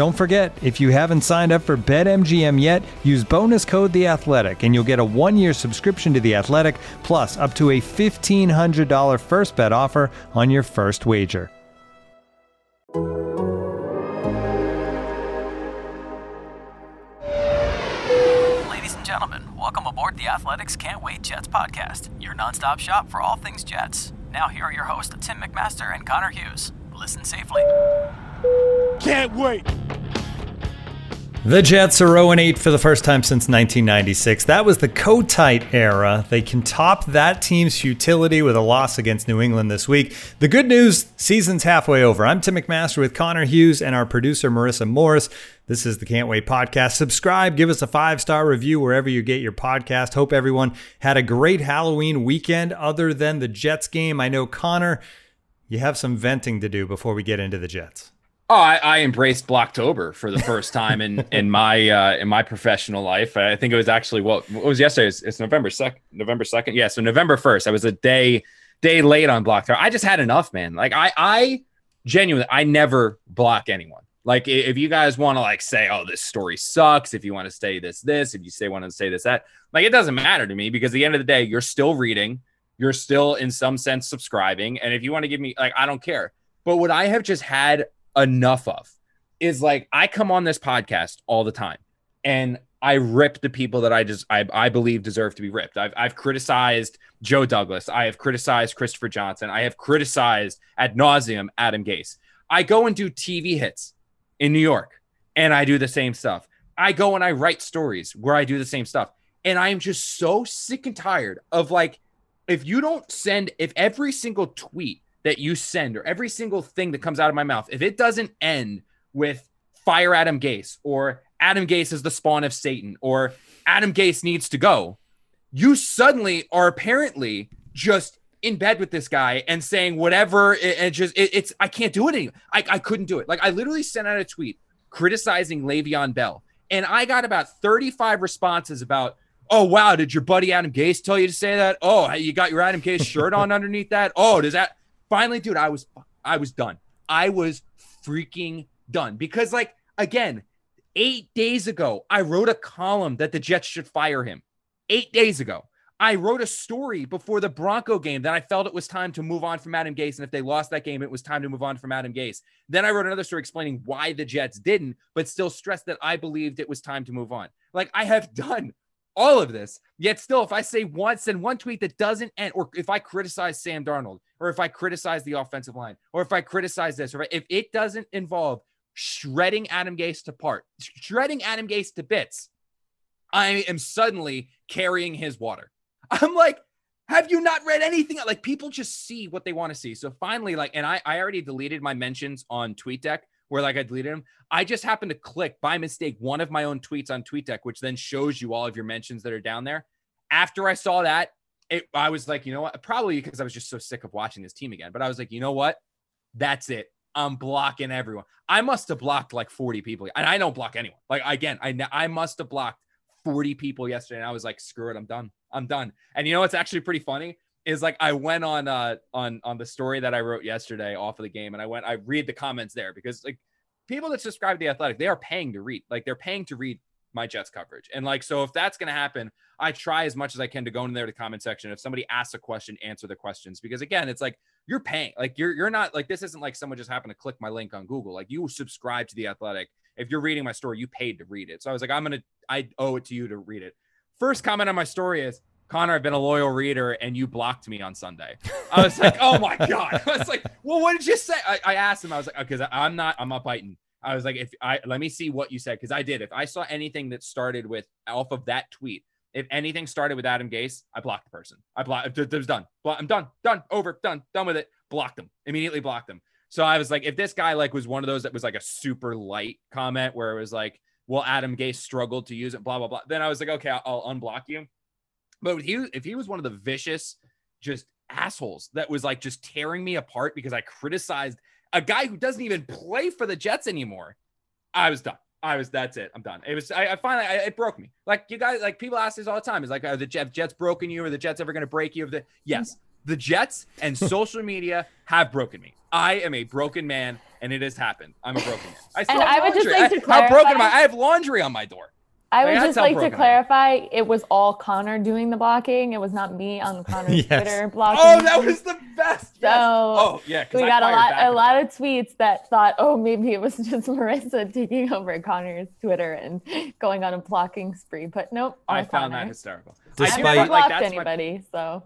Don't forget, if you haven't signed up for BetMGM yet, use bonus code The Athletic, and you'll get a one-year subscription to The Athletic, plus up to a fifteen hundred dollar first bet offer on your first wager. Ladies and gentlemen, welcome aboard the Athletics Can't Wait Jets podcast, your nonstop shop for all things Jets. Now, here are your hosts, Tim McMaster and Connor Hughes. Listen safely. Can't wait. The Jets are 0 8 for the first time since 1996. That was the Kotite era. They can top that team's futility with a loss against New England this week. The good news season's halfway over. I'm Tim McMaster with Connor Hughes and our producer, Marissa Morris. This is the Can't Wait podcast. Subscribe, give us a five star review wherever you get your podcast. Hope everyone had a great Halloween weekend other than the Jets game. I know, Connor, you have some venting to do before we get into the Jets. Oh, I, I embraced Blocktober for the first time in in my uh, in my professional life. I think it was actually what, what was yesterday. It's, it's November second. November second. Yeah, so November first. I was a day day late on Blocktober. I just had enough, man. Like I I genuinely I never block anyone. Like if you guys want to like say, oh, this story sucks. If you want to say this this, if you say want to say this that, like it doesn't matter to me because at the end of the day, you're still reading. You're still in some sense subscribing, and if you want to give me like, I don't care. But what I have just had enough of is like I come on this podcast all the time and I rip the people that I just I, I believe deserve to be ripped. I've I've criticized Joe Douglas. I have criticized Christopher Johnson. I have criticized ad nauseum Adam Gase. I go and do TV hits in New York and I do the same stuff. I go and I write stories where I do the same stuff. And I am just so sick and tired of like, if you don't send, if every single tweet that you send or every single thing that comes out of my mouth, if it doesn't end with fire Adam Gase or Adam Gase is the spawn of Satan or Adam Gase needs to go, you suddenly are apparently just in bed with this guy and saying whatever and just it, it's I can't do it anymore. I, I couldn't do it. Like I literally sent out a tweet criticizing Le'Veon Bell. And I got about 35 responses about, oh wow, did your buddy Adam Gase tell you to say that? Oh, you got your Adam Gase shirt on underneath that? Oh, does that finally, dude, I was I was done. I was freaking done because like again, 8 days ago, I wrote a column that the Jets should fire him. 8 days ago. I wrote a story before the Bronco game that I felt it was time to move on from Adam Gase. And if they lost that game, it was time to move on from Adam Gase. Then I wrote another story explaining why the Jets didn't, but still stressed that I believed it was time to move on. Like I have done all of this, yet still, if I say once and one tweet that doesn't end, or if I criticize Sam Darnold, or if I criticize the offensive line, or if I criticize this, or if it doesn't involve shredding Adam Gase to part, shredding Adam Gase to bits, I am suddenly carrying his water. I'm like, have you not read anything? Like people just see what they want to see. So finally, like, and I, I already deleted my mentions on TweetDeck where like I deleted them. I just happened to click by mistake one of my own tweets on TweetDeck, which then shows you all of your mentions that are down there. After I saw that, it, I was like, you know what? Probably because I was just so sick of watching this team again. But I was like, you know what? That's it. I'm blocking everyone. I must have blocked like 40 people, and I don't block anyone. Like again, I I must have blocked 40 people yesterday, and I was like, screw it, I'm done. I'm done. And you know what's actually pretty funny is like I went on uh on on the story that I wrote yesterday off of the game, and I went I read the comments there because like people that subscribe to the Athletic, they are paying to read. Like they're paying to read my Jets coverage, and like so if that's gonna happen, I try as much as I can to go in there to comment section. If somebody asks a question, answer the questions because again, it's like you're paying. Like you're you're not like this isn't like someone just happened to click my link on Google. Like you subscribe to the Athletic. If you're reading my story, you paid to read it. So I was like, I'm gonna I owe it to you to read it. First comment on my story is Connor, I've been a loyal reader and you blocked me on Sunday. I was like, oh my God. I was like, well, what did you say? I, I asked him, I was like, because I'm not, I'm not biting. I was like, if I let me see what you said, because I did. If I saw anything that started with off of that tweet, if anything started with Adam Gase, I blocked the person. I blocked it was done. I'm done, done, over, done, done with it. Blocked them. Immediately blocked them. So I was like, if this guy like was one of those that was like a super light comment where it was like, well, Adam Gase struggled to use it, blah, blah, blah. Then I was like, okay, I'll, I'll unblock you. But he, if he was one of the vicious, just assholes that was like just tearing me apart because I criticized a guy who doesn't even play for the Jets anymore, I was done. I was that's it. I'm done. It was I, I finally I, it broke me. Like you guys like people ask this all the time. It's like are the Jets, Jets broken you or the Jets ever going to break you? Of the yes, mm-hmm. the Jets and social media have broken me. I am a broken man, and it has happened. I'm a broken man. I still and I would just like to clarify. How broken am I? I have laundry on my door. I would Like, just like to broken I am. clarify it was all Connor doing the blocking. It was not me on Connor's Yes. Twitter blocking. Oh, that was the best. So, yes. oh yeah, we I got a lot a lot of tweets that thought, oh, maybe it was just Marissa taking over Connor's Twitter and going on a blocking spree. But nope, all I found that Connor. hysterical. I Despite- haven't Like, blocked that's my- anybody, so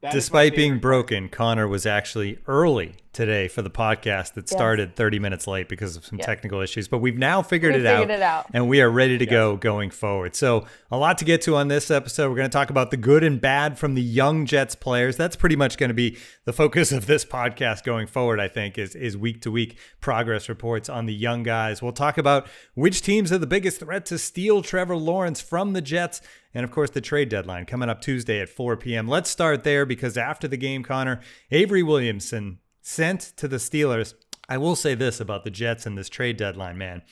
that is Despite being favorite. broken, Connor was actually early today for the podcast that Yes. started 30 minutes late because of some Yes. technical issues, but we've now figured, We it, figured out, it out. and we are ready to go going forward. So, a lot to get to on this episode. We're going to talk about the good and bad from the young Jets players. That's pretty much going to be the focus of this podcast going forward, I think, is, is week to week progress reports on the young guys. We'll talk about which teams are the biggest threat to steal Trevor Lawrence from the Jets and of course, the trade deadline coming up Tuesday at 4 p.m. Let's start there because after the game, Connor, Avery Williamson sent to the Steelers. I will say this about the Jets and this trade deadline, man.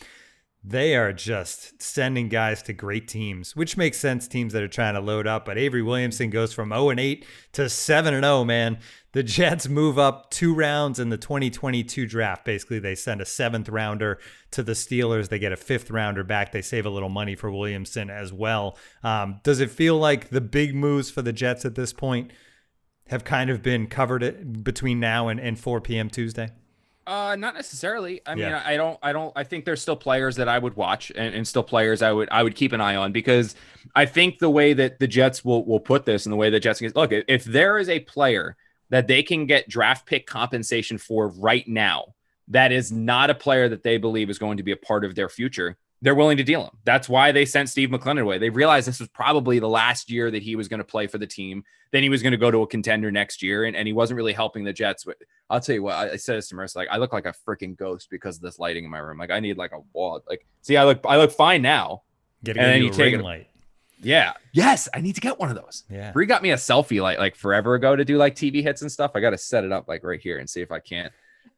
They are just sending guys to great teams, which makes sense. Teams that are trying to load up, but Avery Williamson goes from 0 and 8 to 7 and 0. Man, the Jets move up two rounds in the 2022 draft. Basically, they send a seventh rounder to the Steelers. They get a fifth rounder back. They save a little money for Williamson as well. Um, does it feel like the big moves for the Jets at this point have kind of been covered it between now and, and 4 p.m. Tuesday? Uh, not necessarily. I mean, Yeah. I don't, I don't, I think there's still players that I would watch and, and still players I would, I would keep an eye on because I think the way that the Jets will, will put this and the way the Jets can look, if there is a player that they can get draft pick compensation for right now, that is not a player that they believe is going to be a part of their future, they're willing to deal him. That's why they sent Steve McClendon away. They realized this was probably the last year that he was going to play for the team. Then he was going to go to a contender next year, and, and he wasn't really helping the Jets. But I'll tell you what, I, I said this to Marissa, like I look like a freaking ghost because of this lighting in my room. Like I need like a wall. Like, see, I look, I look fine now. Getting And then you you a take ring it- light. Yeah. Yes, I need to get one of those. Yeah. Bree got me a selfie light like forever ago to do like TV hits and stuff. I got to set it up like right here and see if I can't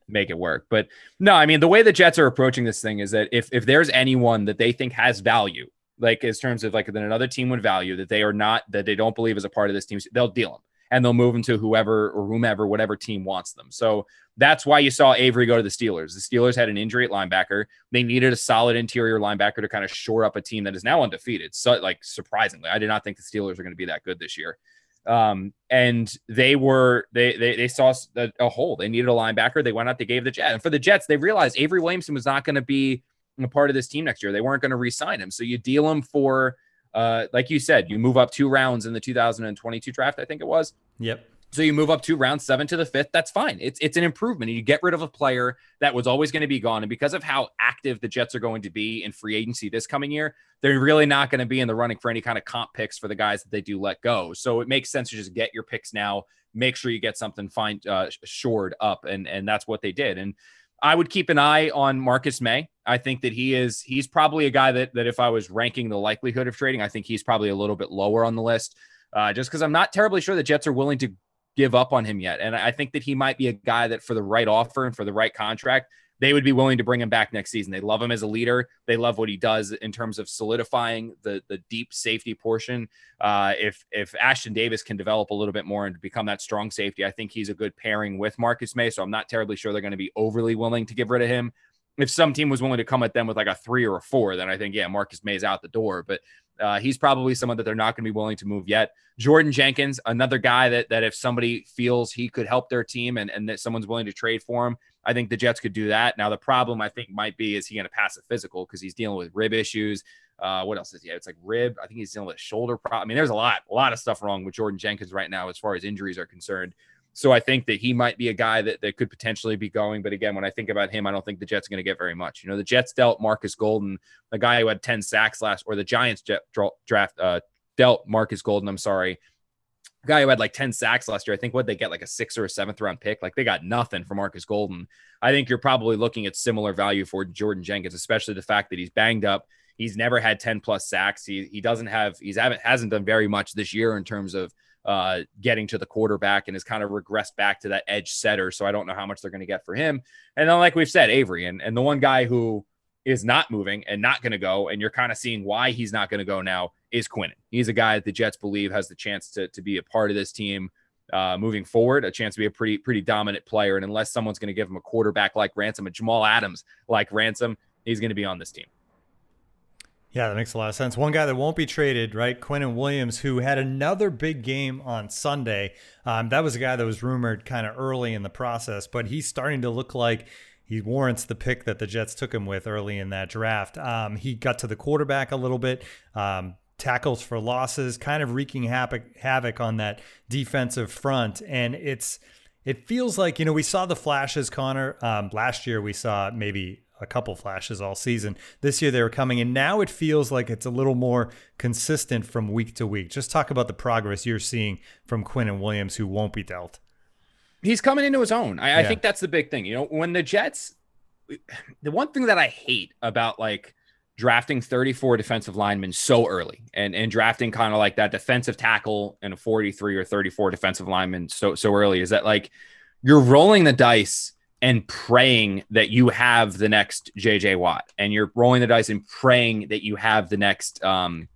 make it work. But no, I mean the way the Jets are approaching this thing is that if if there's anyone that they think has value, like in terms of like that another team would value that they are not that they don't believe is a part of this team, they'll deal them and they'll move them to whoever or whomever, whatever team wants them. So that's why you saw Avery go to the Steelers. The Steelers had an injury at linebacker. They needed a solid interior linebacker to kind of shore up a team that is now undefeated. So, like, surprisingly, I did not think the Steelers are going to be that good this year. Um, and they were they they they saw a, a hole. They needed a linebacker. They went out. They gave the Jets. And for the Jets, they realized Avery Williamson was not going to be a part of this team next year. They weren't going to re-sign him. So you deal him for, uh, like you said, you move up two rounds in the 2022 draft. I think it was. Yep. So you move up to round seven to the fifth. That's fine. It's it's an improvement. You get rid of a player that was always going to be gone. And because of how active the Jets are going to be in free agency this coming year, they're really not going to be in the running for any kind of comp picks for the guys that they do let go. So it makes sense to just get your picks now. Make sure you get something fine uh, shored up, and and that's what they did. And I would keep an eye on Marcus Maye. I think that he is he's probably a guy that that if I was ranking the likelihood of trading, I think he's probably a little bit lower on the list. Uh, just because I'm not terribly sure the Jets are willing to give up on him yet. And I think that he might be a guy that for the right offer and for the right contract, they would be willing to bring him back next season. They love him as a leader. They love what he does in terms of solidifying the the deep safety portion. Uh, if if Ashtyn Davis can develop a little bit more and become that strong safety, I think he's a good pairing with Marcus Maye. So I'm not terribly sure they're going to be overly willing to get rid of him. If some team was willing to come at them with like a three or a four, then I think, yeah, Marcus Maye's out the door. But uh, he's probably someone that they're not going to be willing to move yet. Jordan Jenkins, another guy that that if somebody feels he could help their team and, and that someone's willing to trade for him, I think the Jets could do that. Now the problem I think might be is he going to pass a physical because he's dealing with rib issues. Uh, what else is he? It's like rib. I think he's dealing with shoulder problem. I mean, there's a lot, a lot of stuff wrong with Jordan Jenkins right now as far as injuries are concerned. So I think that he might be a guy that, that could potentially be going. But again, when I think about him, I don't think the Jets are going to get very much. You know, the Jets dealt Markus Golden, the guy who had 10 sacks last, or the Giants jet, draft uh, dealt Markus Golden. I'm sorry. Guy who had like 10 sacks last year. I think what they get like a sixth or a seventh round pick. Like they got nothing for Markus Golden. I think you're probably looking at similar value for Jordan Jenkins, especially the fact that he's banged up. He's never had 10 plus sacks. He, he doesn't have, he's haven't, hasn't done very much this year in terms of uh, getting to the quarterback and has kind of regressed back to that edge setter. So I don't know how much they're going to get for him. And then, like we've said, Avery and, and the one guy who is not moving and not going to go, and you're kind of seeing why he's not going to go now is Quinnen. He's a guy that the Jets believe has the chance to, to be a part of this team uh, moving forward, a chance to be a pretty, pretty dominant player. And unless someone's going to give him a quarterback like Ransom, a Jamal Adams like Ransom, he's going to be on this team. Yeah, that makes a lot of sense. One guy that won't be traded, right? Quinnen Williams, who had another big game on Sunday. Um, that was a guy that was rumored kind of early in the process, but he's starting to look like he warrants the pick that the Jets took him with early in that draft. Um, he got to the quarterback a little bit, um, tackles for losses, kind of wreaking havoc, havoc on that defensive front. And it's it feels like you know we saw the flashes, Connor. Um, last year we saw maybe a couple flashes all season. This year they were coming, and now it feels like it's a little more consistent from week to week. Just talk about the progress you're seeing from Quinnen Williams, who won't be dealt. He's coming into his own. I, yeah. I think that's the big thing. You know, when the Jets, the one thing that I hate about like drafting 34 defensive linemen so early and, and drafting kind of like that defensive tackle and a 43 or 34 defensive lineman so so early is that like you're rolling the dice and praying that you have the next JJ Watt, and you're rolling the dice and praying that you have the next um,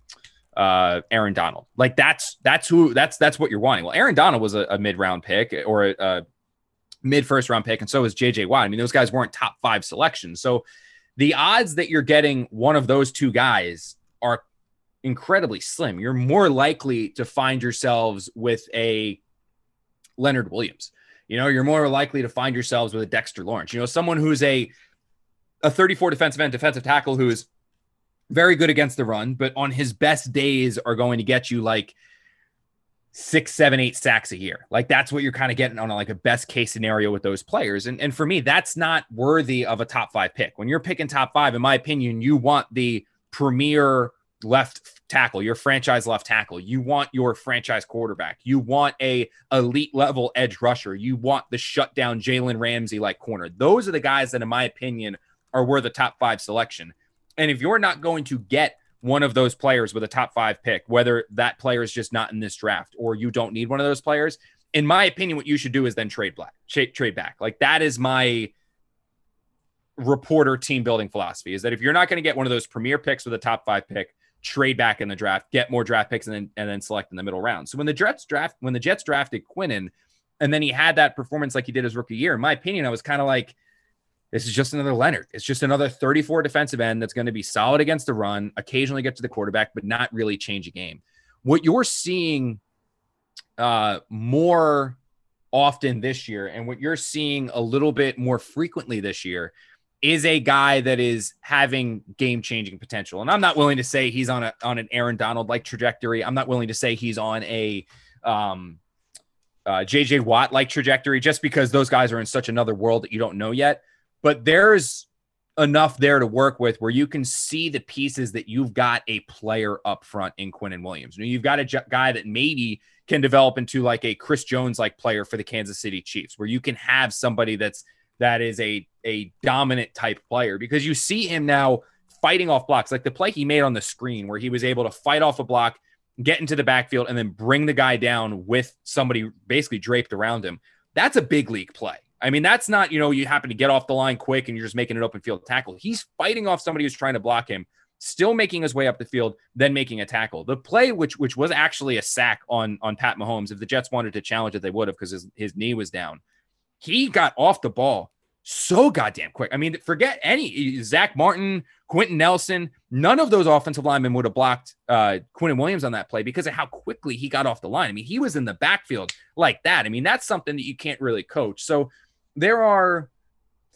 uh, Aaron Donald. Like that's that's who that's that's what you're wanting. Well, Aaron Donald was a, a mid round pick or a, a mid first round pick, and so was JJ Watt. I mean, those guys weren't top five selections, so the odds that you're getting one of those two guys are incredibly slim. You're more likely to find yourselves with a Leonard Williams you know, you're more likely to find yourselves with a Dexter Lawrence. You know, someone who's a a 34 defensive end, defensive tackle who's very good against the run, but on his best days are going to get you like six, seven, eight sacks a year. Like that's what you're kind of getting on a, like a best case scenario with those players. And and for me, that's not worthy of a top five pick. When you're picking top five, in my opinion, you want the premier left tackle, your franchise left tackle. You want your franchise quarterback. You want a elite level edge rusher. You want the shutdown Jalen Ramsey like corner. Those are the guys that, in my opinion, are worth a top five selection. And if you're not going to get one of those players with a top five pick, whether that player is just not in this draft or you don't need one of those players, in my opinion, what you should do is then trade black, trade back. Like that is my reporter team building philosophy is that if you're not going to get one of those premier picks with a top five pick, trade back in the draft, get more draft picks, and then and then select in the middle round. So when the Jets draft when the Jets drafted Quinnen, and then he had that performance like he did his rookie year, in my opinion, I was kind of like, this is just another Leonard. It's just another 34 defensive end that's going to be solid against the run, occasionally get to the quarterback, but not really change a game. What you're seeing uh, more often this year, and what you're seeing a little bit more frequently this year, is a guy that is having game changing potential. And I'm not willing to say he's on a on an Aaron Donald like trajectory. I'm not willing to say he's on a um, uh, JJ Watt like trajectory just because those guys are in such another world that you don't know yet. But there's enough there to work with where you can see the pieces that you've got a player up front in Quinnen Williams. You know, you've got a j- guy that maybe can develop into like a Chris Jones like player for the Kansas City Chiefs, where you can have somebody that's that is a a dominant type player because you see him now fighting off blocks like the play he made on the screen where he was able to fight off a block get into the backfield and then bring the guy down with somebody basically draped around him. That's a big league play. I mean that's not you know you happen to get off the line quick and you're just making an open field tackle. He's fighting off somebody who's trying to block him still making his way up the field then making a tackle. The play which which was actually a sack on on pat mahomes if the jets wanted to challenge it they would have because his, his knee was down. He got off the ball so goddamn quick. I mean, forget any Zack Martin, Quenton Nelson. None of those offensive linemen would have blocked uh, Quinnen Williams on that play because of how quickly he got off the line. I mean, he was in the backfield like that. I mean, that's something that you can't really coach. So there are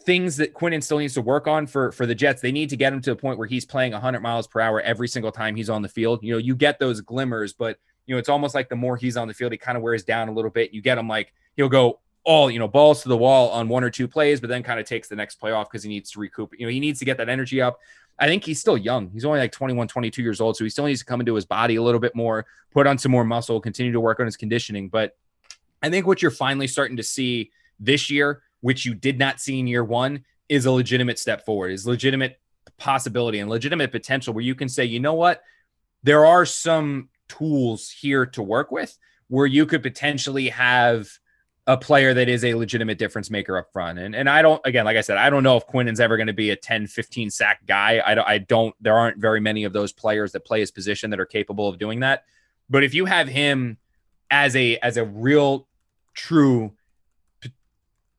things that Quinnen still needs to work on for for the Jets. They need to get him to a point where he's playing 100 miles per hour every single time he's on the field. You know, you get those glimmers, but you know, it's almost like the more he's on the field, he kind of wears down a little bit. You get him like he'll go all you know balls to the wall on one or two plays, but then kind of takes the next play off because he needs to recoup. You know, he needs to get that energy up. I think he's still young. He's only like 21, 22 years old, so he still needs to come into his body a little bit more, put on some more muscle, continue to work on his conditioning. But I think what you're finally starting to see this year, which you did not see in year one, is a legitimate step forward, is legitimate possibility and legitimate potential where you can say, you know what, there are some tools here to work with where you could potentially have a player that is a legitimate difference maker up front. And and I don't again, like I said, I don't know if Quinnen's ever going to be a 10, 15 sack guy. I don't I don't there aren't very many of those players that play his position that are capable of doing that. But if you have him as a as a real true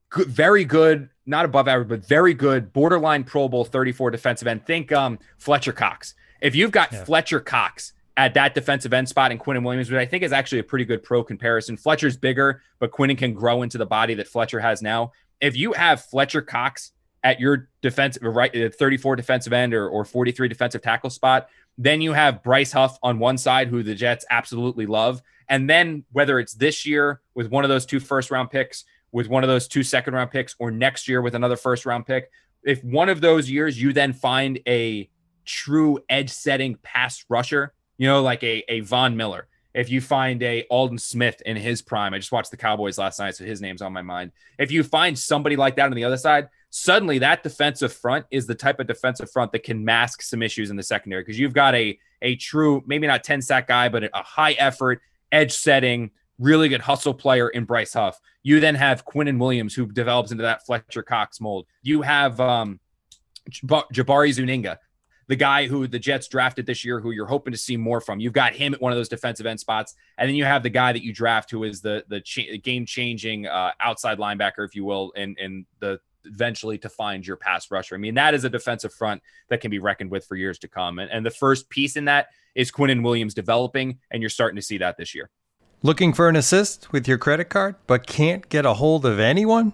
good, very good, not above average, but very good borderline Pro Bowl 34 defensive end. Think um Fletcher Cox. If you've got yeah. Fletcher Cox at that defensive end spot and Quinnen Williams, which I think is actually a pretty good pro comparison. Fletcher's bigger, but Quinnen can grow into the body that Fletcher has now. If you have Fletcher Cox at your defensive right uh, 34 defensive end or, or 43 defensive tackle spot, then you have Bryce Huff on one side, who the Jets absolutely love. And then whether it's this year with one of those two first round picks, with one of those two second round picks, or next year with another first round pick, if one of those years you then find a true edge setting pass rusher you know, like a, a Von Miller. If you find a Aldon Smith in his prime, I just watched the Cowboys last night, so his name's on my mind. If you find somebody like that on the other side, suddenly that defensive front is the type of defensive front that can mask some issues in the secondary because you've got a a true, maybe not 10 sack guy, but a high effort, edge setting, really good hustle player in Bryce Huff. You then have Quinnen Williams, who develops into that Fletcher Cox mold. You have um, Jabari Zuniga, the guy who the Jets drafted this year, who you're hoping to see more from. You've got him at one of those defensive end spots, and then you have the guy that you draft, who is the the cha- game changing uh, outside linebacker, if you will, and and the eventually to find your pass rusher. I mean, that is a defensive front that can be reckoned with for years to come. And, and the first piece in that is Quinnen Williams developing, and you're starting to see that this year. Looking for an assist with your credit card, but can't get a hold of anyone?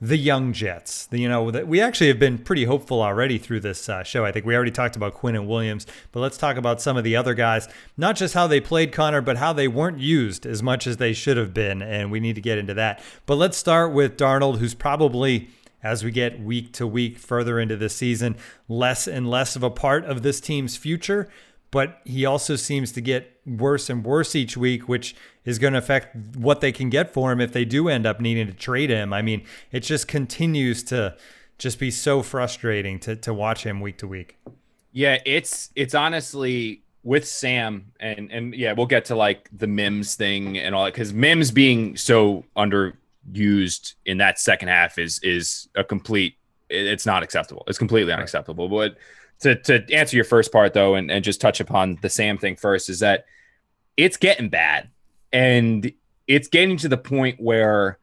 the young Jets. You know, that we actually have been pretty hopeful already through this uh, show. I think we already talked about Quinnen Williams, but let's talk about some of the other guys. Not just how they played Connor, but how they weren't used as much as they should have been, and we need to get into that. But let's start with Darnold, who's probably as we get week to week further into the season, less and less of a part of this team's future but he also seems to get worse and worse each week, which is going to affect what they can get for him if they do end up needing to trade him. I mean, it just continues to just be so frustrating to to watch him week to week. Yeah, it's it's honestly with Sam and and yeah, we'll get to like the Mims thing and all that because Mims being so underused in that second half is is a complete it's not acceptable. It's completely unacceptable. But to to answer your first part though, and, and just touch upon the Sam thing first, is that it's getting bad. And it's getting to the point where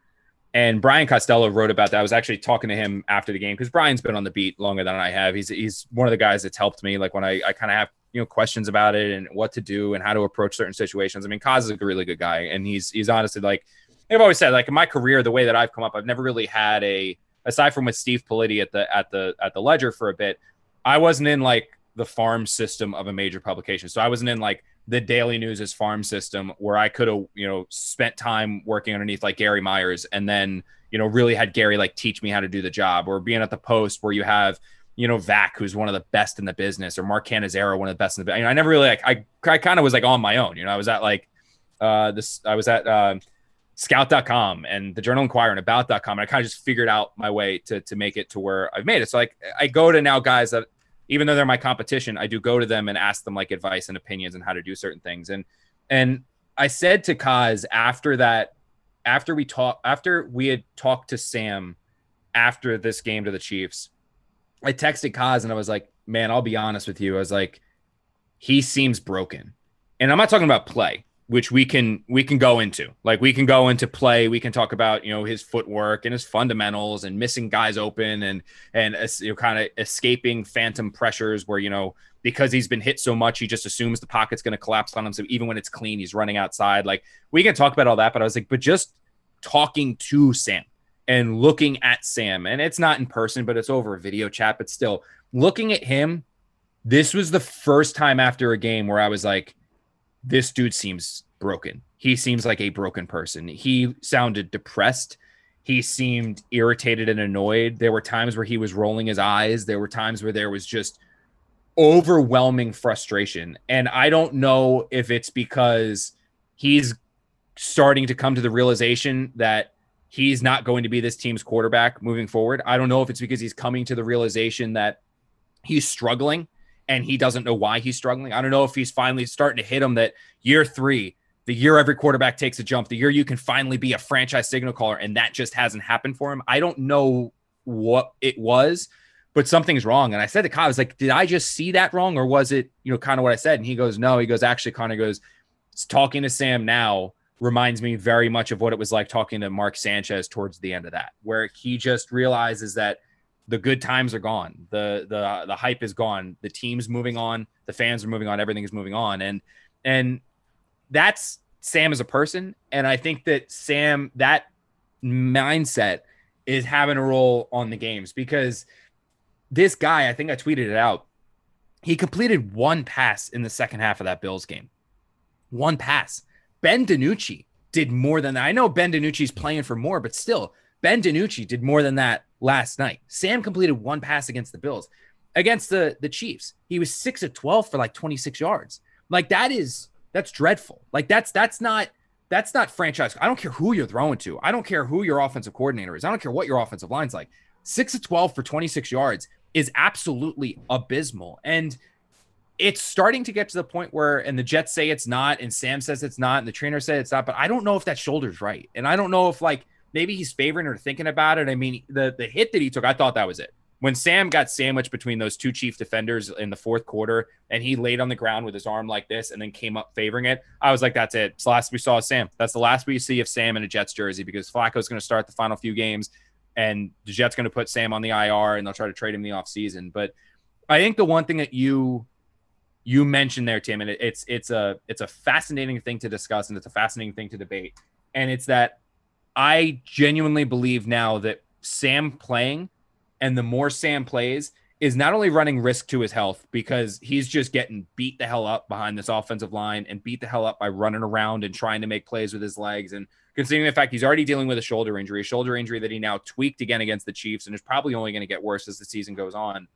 and Brian Costello wrote about that. I was actually talking to him after the game because Brian's been on the beat longer than I have. He's he's one of the guys that's helped me. Like when I, I kind of have you know questions about it and what to do and how to approach certain situations. I mean, Kaz is a really good guy, and he's he's honestly like I've always said, like in my career, the way that I've come up, I've never really had a aside from with Steve Politi at the at the at the Ledger for a bit. I wasn't in like the farm system of a major publication. So I wasn't in like the Daily News' farm system where I could have, you know, spent time working underneath like Gary Myers and then, you know, really had Gary like teach me how to do the job or being at the post where you have, you know, Vac, who's one of the best in the business, or Mark Cannizzaro, one of the best in the business. I never really like, I, I kind of was like on my own, you know, I was at like, uh, this, I was at, uh, scout.com and the journal inquirer and about.com and i kind of just figured out my way to to make it to where i've made it so like i go to now guys that even though they're my competition, I do go to them and ask them like advice and opinions on how to do certain things. And and I said to Kaz after that, after we talked, after we had talked to Sam after this game to the Chiefs, I texted Kaz and I was like, man, I'll be honest with you. I was like, he seems broken. And I'm not talking about play which we can we can go into. Like we can go into play. We can talk about you know his footwork and his fundamentals and missing guys open and and you know, kind of escaping phantom pressures where you know because he's been hit so much he just assumes the pocket's going to collapse on him. So even when it's clean he's running outside. Like we can talk about all that but i was like but just talking to sam and looking at sam and it's not in person but it's over a video chat but still looking at him this was the first time after a game where i was like this dude seems broken. He seems like a broken person. He sounded depressed. He seemed irritated and annoyed. There were times where he was rolling his eyes. There were times where there was just overwhelming frustration. And I don't know if it's because he's starting to come to the realization that he's not going to be this team's quarterback moving forward. I don't know if it's because he's coming to the realization that he's struggling and he doesn't know why he's struggling. I don't know if he's finally starting to hit him that year three, the year every quarterback takes a jump, the year you can finally be a franchise signal caller, and that just hasn't happened for him. I don't know what it was, but something's wrong. And I said to Kyle, I was like, did I just see that wrong? Or was it, you know, kind of what I said? And he goes, no, he goes, actually, Connor goes, talking to Sam now reminds me very much of what it was like talking to Mark Sanchez towards the end of that, where he just realizes that – the good times are gone. The the the hype is gone. The team's moving on. The fans are moving on. Everything is moving on. And and that's Sam as a person. And I think that Sam that mindset is having a role on the games because this guy, I think I tweeted it out. He completed one pass in the second half of that Bills game. One pass. Ben DiNucci did more than that. I know Ben DiNucci's playing for more, but still, Ben DiNucci did more than that last night. Sam completed one pass against the Bills. Against the the Chiefs, he was 6 of 12 for like 26 yards. Like that is that's dreadful. Like that's that's not that's not franchise. I don't care who you're throwing to. I don't care who your offensive coordinator is. I don't care what your offensive line's like. 6 of 12 for 26 yards is absolutely abysmal. And it's starting to get to the point where, and the Jets say it's not, and Sam says it's not, and the trainer said it's not, but I don't know if that shoulder's right. And I don't know if like maybe he's favoring or thinking about it. I mean, the the hit that he took, I thought that was it. When Sam got sandwiched between those two chief defenders in the fourth quarter and he laid on the ground with his arm like this and then came up favoring it, I was like, that's it. It's the last we saw Sam. That's the last we see of Sam in a Jets jersey because Flacco's going to start the final few games and the Jets going to put Sam on the IR and they'll try to trade him the offseason. But I think the one thing that you you mentioned there, Tim, and it's it's a it's a fascinating thing to discuss and it's a fascinating thing to debate. And it's that I genuinely believe now that Sam playing and the more Sam plays is not only running risk to his health because he's just getting beat the hell up behind this offensive line and beat the hell up by running around and trying to make plays with his legs. And considering the fact he's already dealing with a shoulder injury, a shoulder injury that he now tweaked again against the Chiefs and is probably only going to get worse as the season goes on.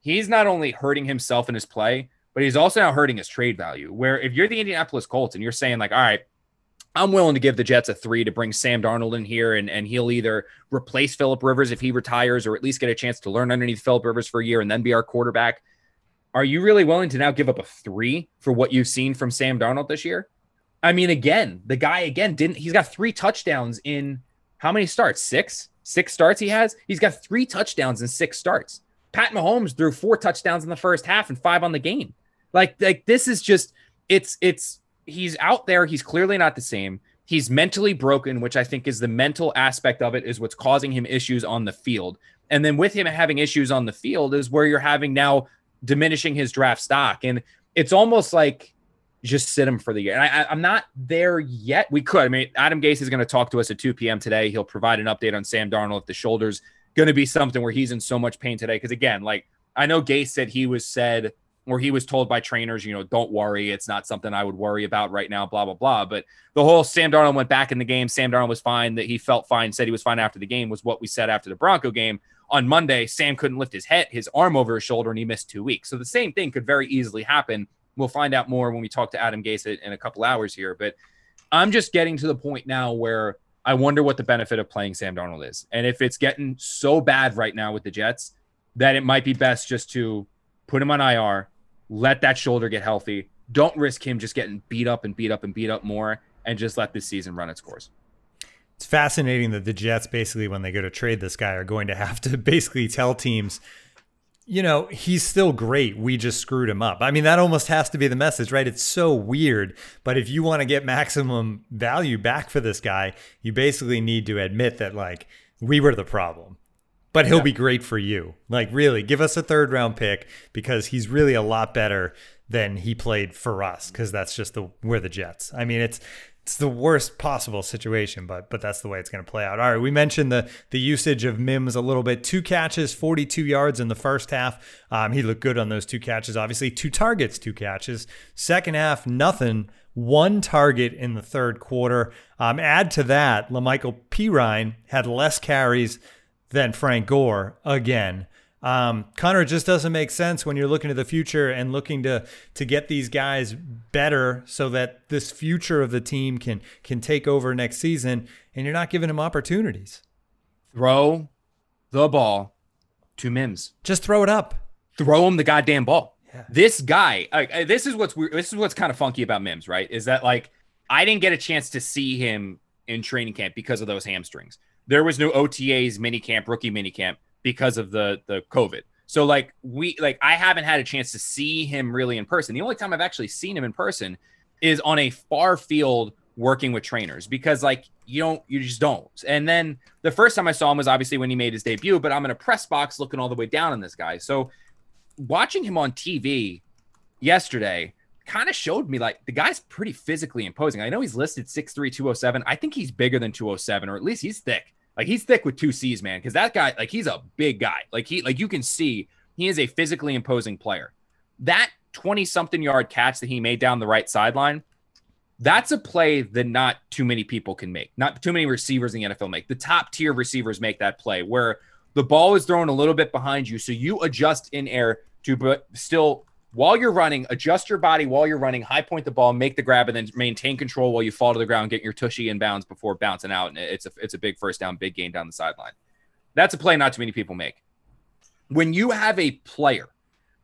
He's not only hurting himself in his play, but he's also now hurting his trade value. Where if you're the Indianapolis Colts and you're saying, like, all right, I'm willing to give the Jets a three to bring Sam Darnold in here, and, and he'll either replace Philip Rivers if he retires, or at least get a chance to learn underneath Philip Rivers for a year and then be our quarterback. Are you really willing to now give up a three for what you've seen from Sam Darnold this year? I mean, again, the guy again didn't. He's got three touchdowns in how many starts? Six, six starts he has. He's got three touchdowns in six starts. Pat Mahomes threw four touchdowns in the first half and five on the game. Like, like this is just it's it's he's out there. He's clearly not the same. He's mentally broken, which I think is the mental aspect of it, is what's causing him issues on the field. And then with him having issues on the field is where you're having now diminishing his draft stock. And it's almost like just sit him for the year. And I, am not there yet. We could. I mean, Adam Gase is going to talk to us at 2 p.m. today. He'll provide an update on Sam Darnold if the shoulder's going to be something where he's in so much pain today. Because again, like I know Gase said he was said – or he was told by trainers, you know, don't worry, it's not something I would worry about right now, blah, blah, blah. But the whole Sam Darnold went back in the game. Sam Darnold was fine, that he felt fine, said he was fine after the game, was what we said after the Bronco game. On Monday, Sam couldn't lift his head, his arm over his shoulder, and he missed two weeks. So the same thing could very easily happen. We'll find out more when we talk to Adam Gase in a couple hours here. But I'm just getting to the point now where I wonder what the benefit of playing Sam Darnold is. And if it's getting so bad right now with the Jets that it might be best just to put him on IR, let that shoulder get healthy. Don't risk him just getting beat up and beat up and beat up more, and just let this season run its course. It's fascinating that the Jets basically, when they go to trade this guy, are going to have to basically tell teams, you know, he's still great. We just screwed him up. I mean, that almost has to be the message, right? It's so weird. But if you want to get maximum value back for this guy, you basically need to admit that, like, we were the problem. But he'll yeah. be great for you. Like, really, give us a third round pick because he's really a lot better than he played for us because that's just the we're the Jets. I mean, it's it's the worst possible situation, but but that's the way it's going to play out. All right, we mentioned the the usage of Mims a little bit. Two catches, 42 yards in the first half. Um, he looked good on those two catches. Obviously, two targets, two catches. Second half, nothing. One target in the third quarter. Um, add to that, La'Mical Perine had less carries than Frank Gore again. Um, Connor, just doesn't make sense when you're looking to the future and looking to to get these guys better so that this future of the team can can take over next season, and you're not giving them opportunities. Throw the ball to Mims. Just throw it up. Throw him the goddamn ball. Yeah. This guy, uh, this is what's weird. This is what's kind of funky about Mims, right? Is that like I didn't get a chance to see him in training camp because of those hamstrings. There was no OTAs, mini camp, rookie mini camp because of the the COVID. So like we like I haven't had a chance to see him really in person. The only time I've actually seen him in person is on a far field working with trainers because like you don't you just don't. And then the first time I saw him was obviously when he made his debut, but I'm in a press box looking all the way down on this guy. So watching him on TV yesterday kind of showed me like the guy's pretty physically imposing. I know he's listed 6'3, 207. I think he's bigger than 207, or at least he's thick. Like he's thick with two C's, man. Because that guy, like he's a big guy. Like he, like you can see, he is a physically imposing player. That twenty-something yard catch that he made down the right sideline, that's a play that not too many people can make. Not too many receivers in the NFL make. The top tier receivers make that play where the ball is thrown a little bit behind you, so you adjust in air to but still while you're running, adjust your body while you're running, high point the ball, make the grab, and then maintain control while you fall to the ground, get your tushy in bounds before bouncing out. And it's a it's a big first down, big gain down the sideline. That's a play not too many people make. When you have a player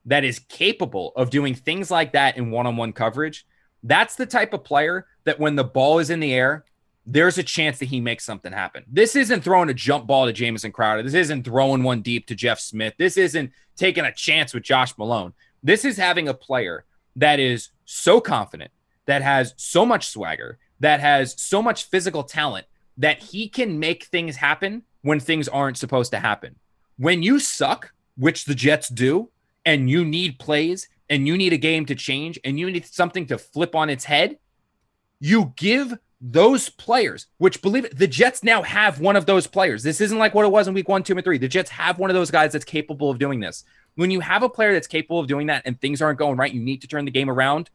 that is capable of doing things like that in one-on-one coverage, that's the type of player that when the ball is in the air, there's a chance that he makes something happen. This isn't throwing a jump ball to Jamison Crowder. This isn't throwing one deep to Jeff Smith. This isn't taking a chance with Josh Malone. This is having a player that is so confident, that has so much swagger, that has so much physical talent that he can make things happen when things aren't supposed to happen. When you suck, which the Jets do, and you need plays and you need a game to change and you need something to flip on its head, you give those players, which believe it, the Jets now have one of those players. This isn't like what it was in week one, two, and three. The Jets have one of those guys that's capable of doing this. When you have a player that's capable of doing that and things aren't going right, you need to turn the game around.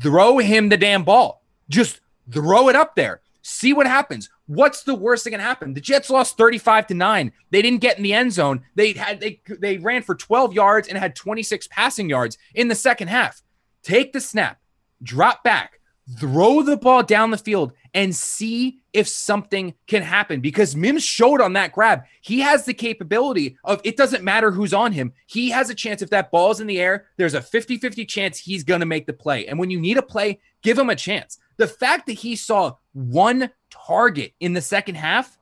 Throw him the damn ball. Just throw it up there. See what happens. What's the worst that can happen? The Jets lost 35 to 9. They didn't get in the end zone. They had they they ran for 12 yards and had 26 passing yards in the second half. Take the snap, drop back, throw the ball down the field and see if something can happen because Mims showed on that grab. He has the capability of it doesn't matter who's on him. He has a chance if that ball's in the air, there's a 50-50 chance he's going to make the play. And when you need a play, give him a chance. The fact that he saw one target in the second half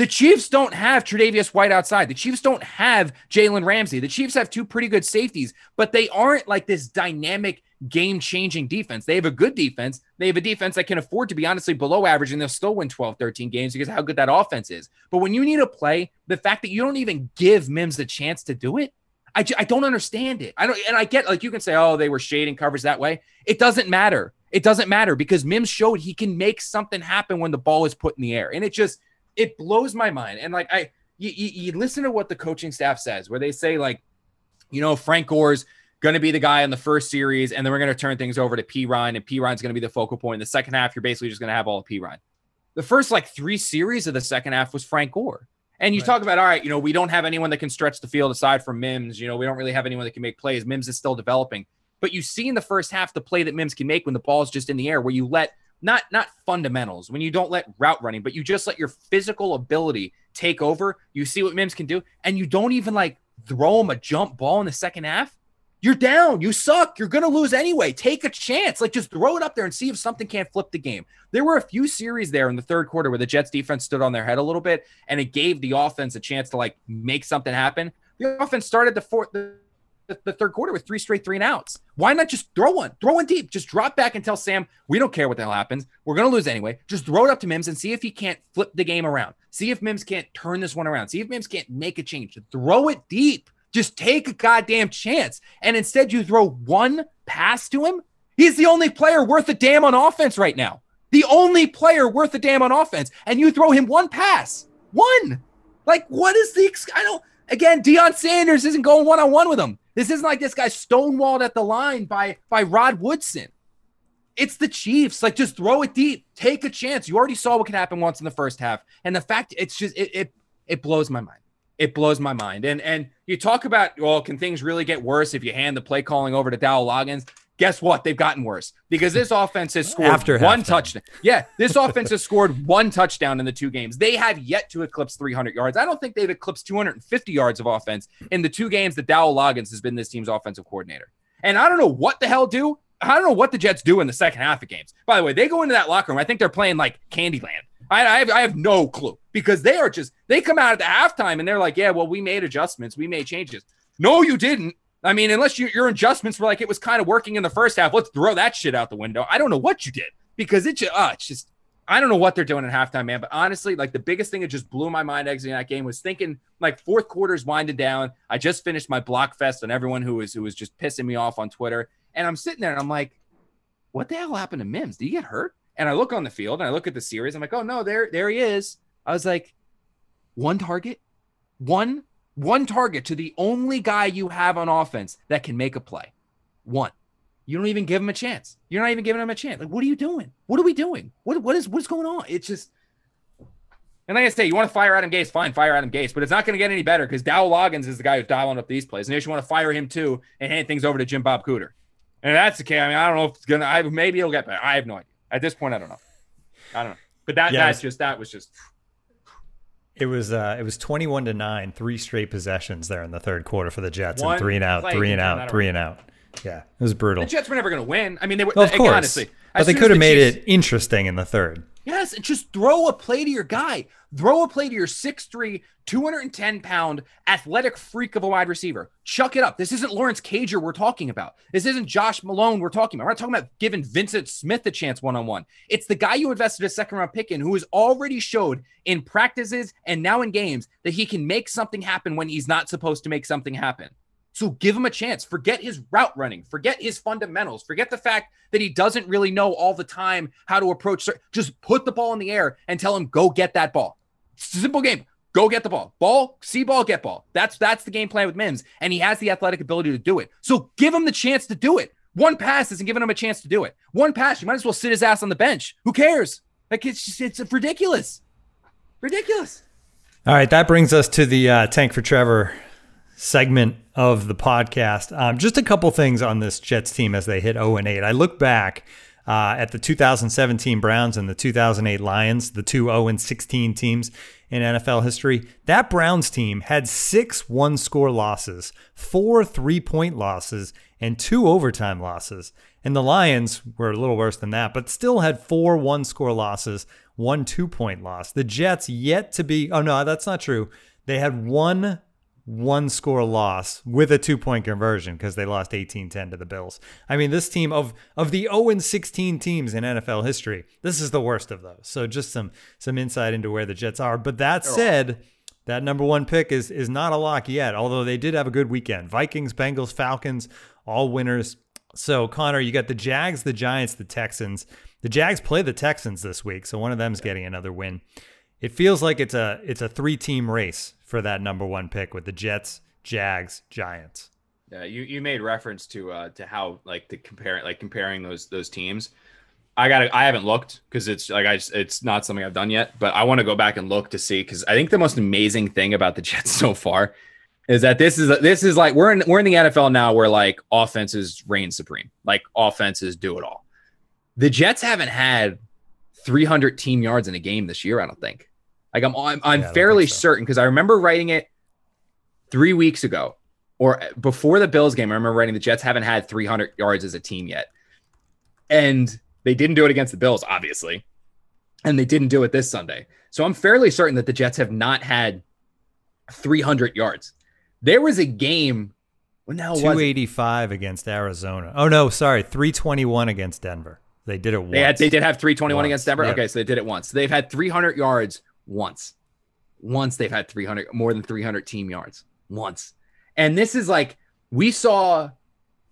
the Chiefs don't have Tre'Davious White outside. The Chiefs don't have Jalen Ramsey. The Chiefs have two pretty good safeties, but they aren't like this dynamic, game changing defense. They have a good defense. They have a defense that can afford to be honestly below average, and they'll still win 12, 13 games because how good that offense is. But when you need a play, the fact that you don't even give Mims the chance to do it, I, I don't understand it. I don't, and I get like you can say, oh, they were shading covers that way. It doesn't matter. It doesn't matter because Mims showed he can make something happen when the ball is put in the air, and it just it blows my mind. And like I, you, you, listen to what the coaching staff says, where they say like, you know, Frank Gore's going to be the guy in the first series, and then we're going to turn things over to Perine, and Perine's going to be the focal point. In the second half, you're basically just going to have all of Perine. The first like three series of the second half was Frank Gore. And you right. talk about, all right, you know, we don't have anyone that can stretch the field aside from Mims. You know, we don't really have anyone that can make plays. Mims is still developing. But you see in the first half the play that Mims can make when the ball is just in the air, where you let not not fundamentals when you don't let route running but you just let your physical ability take over you see what mims can do and you don't even like throw him a jump ball in the second half You're down. You suck. You're going to lose anyway. Take a chance. Like just throw it up there and see if something can't flip the game. There were a few series there in the third quarter where the Jets defense stood on their head a little bit and it gave the offense a chance to like make something happen. The offense started the fourth the, the third quarter with three straight three and outs. Why not just throw one? Throw one deep. Just drop back and tell Sam, we don't care what the hell happens. We're going to lose anyway. Just throw it up to Mims and see if he can't flip the game around. See if Mims can't turn this one around. See if Mims can't make a change. Throw it deep. Just take a goddamn chance. And instead, you throw one pass to him. He's the only player worth a damn on offense right now. The only player worth a damn on offense. And you throw him one pass. One. Like, what is the. I don't. Again, Deion Sanders isn't going one on one with him. This isn't like this guy stonewalled at the line by, by Rod Woodson. It's the Chiefs. Like, just throw it deep. Take a chance. You already saw what could happen once in the first half. And the fact it's just, it, it, it blows my mind it blows my mind. And and you talk about, well, can things really get worse if you hand the play calling over to Dowell Loggins? Guess what? They've gotten worse because this offense has scored After one touchdown. Yeah, this offense has scored one touchdown in the two games. They have yet to eclipse 300 yards. I don't think they've eclipsed 250 yards of offense in the two games that Dowell Loggins has been this team's offensive coordinator. And I don't know what the hell do. I don't know what the Jets do in the second half of games. By the way, they go into that locker room. I think they're playing like Candyland. I, I, have, I have no clue because they are just they come out at the halftime and they're like, yeah, well, we made adjustments, we made changes. No, you didn't. I mean, unless you, your adjustments were like it was kind of working in the first half, let's throw that shit out the window. I don't know what you did because it just, uh, it's just I don't know what they're doing at halftime, man. But honestly, like the biggest thing that just blew my mind exiting that game was thinking like fourth quarter's winding down. I just finished my block fest on everyone who was who was just pissing me off on Twitter, and I'm sitting there and I'm like, what the hell happened to Mims? Did he get hurt? And I look on the field and I look at the series. I'm like, oh no, there, there he is. I was like, one target, one, one target to the only guy you have on offense that can make a play. One. You don't even give him a chance. You're not even giving him a chance. Like, what are you doing? What are we doing? What what is what's going on? It's just and like I say, you want to fire Adam Gase, fine, fire Adam Gase, but it's not going to get any better because Dowell Loggins is the guy who's dialing up these plays. And if you want to fire him too and hand things over to Jim Bob Cooter. And that's the case. I mean, I don't know if it's gonna. I maybe it'll get better. I have no idea. At this point, I don't know. I don't know. But that yeah, that's just that was just. It was uh it was twenty one to nine, three straight possessions there in the third quarter for the Jets, One and three and out, three and out, three and out. Yeah, it was brutal. The Jets were never going to win. I mean, they were. Well, of course, honestly, but they could have the made Chiefs, it interesting in the third. Yes, and just throw a play to your guy. Throw a play to your 6'3, 210 pound athletic freak of a wide receiver. Chuck it up. This isn't Lawrence Cager we're talking about. This isn't Josh Malone we're talking about. We're not talking about giving Vincent Smith a chance one on one. It's the guy you invested a second round pick in who has already showed in practices and now in games that he can make something happen when he's not supposed to make something happen. So give him a chance. Forget his route running. Forget his fundamentals. Forget the fact that he doesn't really know all the time how to approach. Just put the ball in the air and tell him go get that ball. Simple game. Go get the ball. Ball, see ball, get ball. That's that's the game plan with Mims, and he has the athletic ability to do it. So give him the chance to do it. One pass isn't giving him a chance to do it. One pass, you might as well sit his ass on the bench. Who cares? Like it's just, it's ridiculous, ridiculous. All right, that brings us to the uh, tank for Trevor segment of the podcast. Um, just a couple things on this Jets team as they hit 0 and 8. I look back uh, at the 2017 Browns and the 2008 Lions, the two 0 and 16 teams in NFL history. That Browns team had six one score losses, four three point losses, and two overtime losses. And the Lions were a little worse than that, but still had four one score losses, one two point loss. The Jets yet to be, oh no, that's not true. They had one one score loss with a two point conversion because they lost 18-10 to the Bills. I mean, this team of of the 0 16 teams in NFL history, this is the worst of those. So just some some insight into where the Jets are. But that said, that number one pick is is not a lock yet, although they did have a good weekend. Vikings, Bengals, Falcons, all winners. So Connor, you got the Jags, the Giants, the Texans. The Jags play the Texans this week, so one of them's getting another win. It feels like it's a it's a three team race for that number one pick with the Jets, Jags, Giants. Yeah, you, you made reference to uh to how like the compare like comparing those those teams. I got I haven't looked because it's like I it's not something I've done yet, but I want to go back and look to see because I think the most amazing thing about the Jets so far is that this is this is like we're in we're in the NFL now where like offenses reign supreme, like offenses do it all. The Jets haven't had 300 team yards in a game this year, I don't think. Like I'm I'm, I'm yeah, fairly so. certain because I remember writing it three weeks ago or before the Bills game, I remember writing the Jets haven't had 300 yards as a team yet. And they didn't do it against the Bills, obviously. And they didn't do it this Sunday. So I'm fairly certain that the Jets have not had 300 yards. There was a game. When the hell was it? 285 against Arizona. Oh no, sorry, 321 against Denver. They did it once. They had they did have 321 Once, against Denver. yep. Okay, so they did it once. They've had 300 yards once. Once they've had 300 more than 300 team yards. Once. And this is like we saw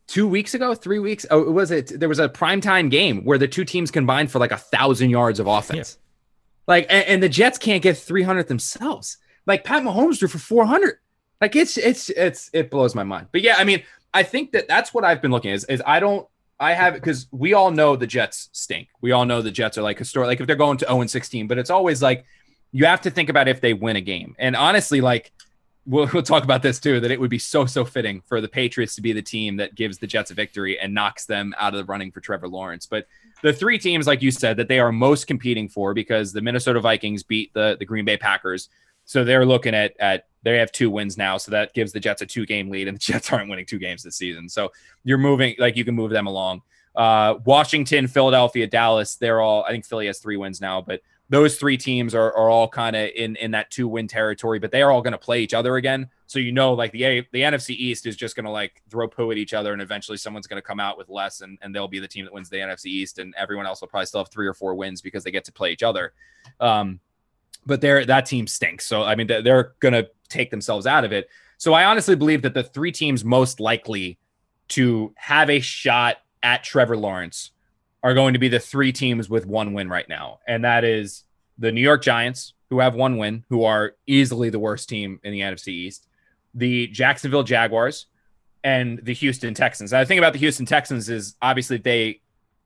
2 weeks ago, 3 weeks. Oh, it was it there was a primetime game where the two teams combined for like a 1000 yards of offense. Like and, and the Jets can't get 300 themselves. Like Pat Mahomes threw for 400. Like it's it's it's it blows my mind. But yeah, I mean, I think that that's what I've been looking at is, is I don't I have because we all know the Jets stink. We all know the Jets are like historic, like if they're going to 0 and 16, but it's always like you have to think about if they win a game. And honestly, like we'll, we'll talk about this too, that it would be so, so fitting for the Patriots to be the team that gives the Jets a victory and knocks them out of the running for Trevor Lawrence. But the three teams, like you said, that they are most competing for because the Minnesota Vikings beat the, the Green Bay Packers. So they're looking at at they have two wins now, so that gives the Jets a two game lead, and the Jets aren't winning two games this season. So you're moving like you can move them along. Uh, Washington, Philadelphia, Dallas, they're all I think Philly has three wins now, but those three teams are, are all kind of in in that two win territory, but they are all going to play each other again. So you know, like the A, the NFC East is just going to like throw poo at each other, and eventually someone's going to come out with less, and, and they'll be the team that wins the NFC East, and everyone else will probably still have three or four wins because they get to play each other. Um, but they're that team stinks. So I mean, they're, they're going to take themselves out of it. So I honestly believe that the three teams most likely to have a shot at Trevor Lawrence are going to be the three teams with one win right now, and that is the New York Giants, who have one win, who are easily the worst team in the NFC East, the Jacksonville Jaguars, and the Houston Texans. And the thing about the Houston Texans is obviously they,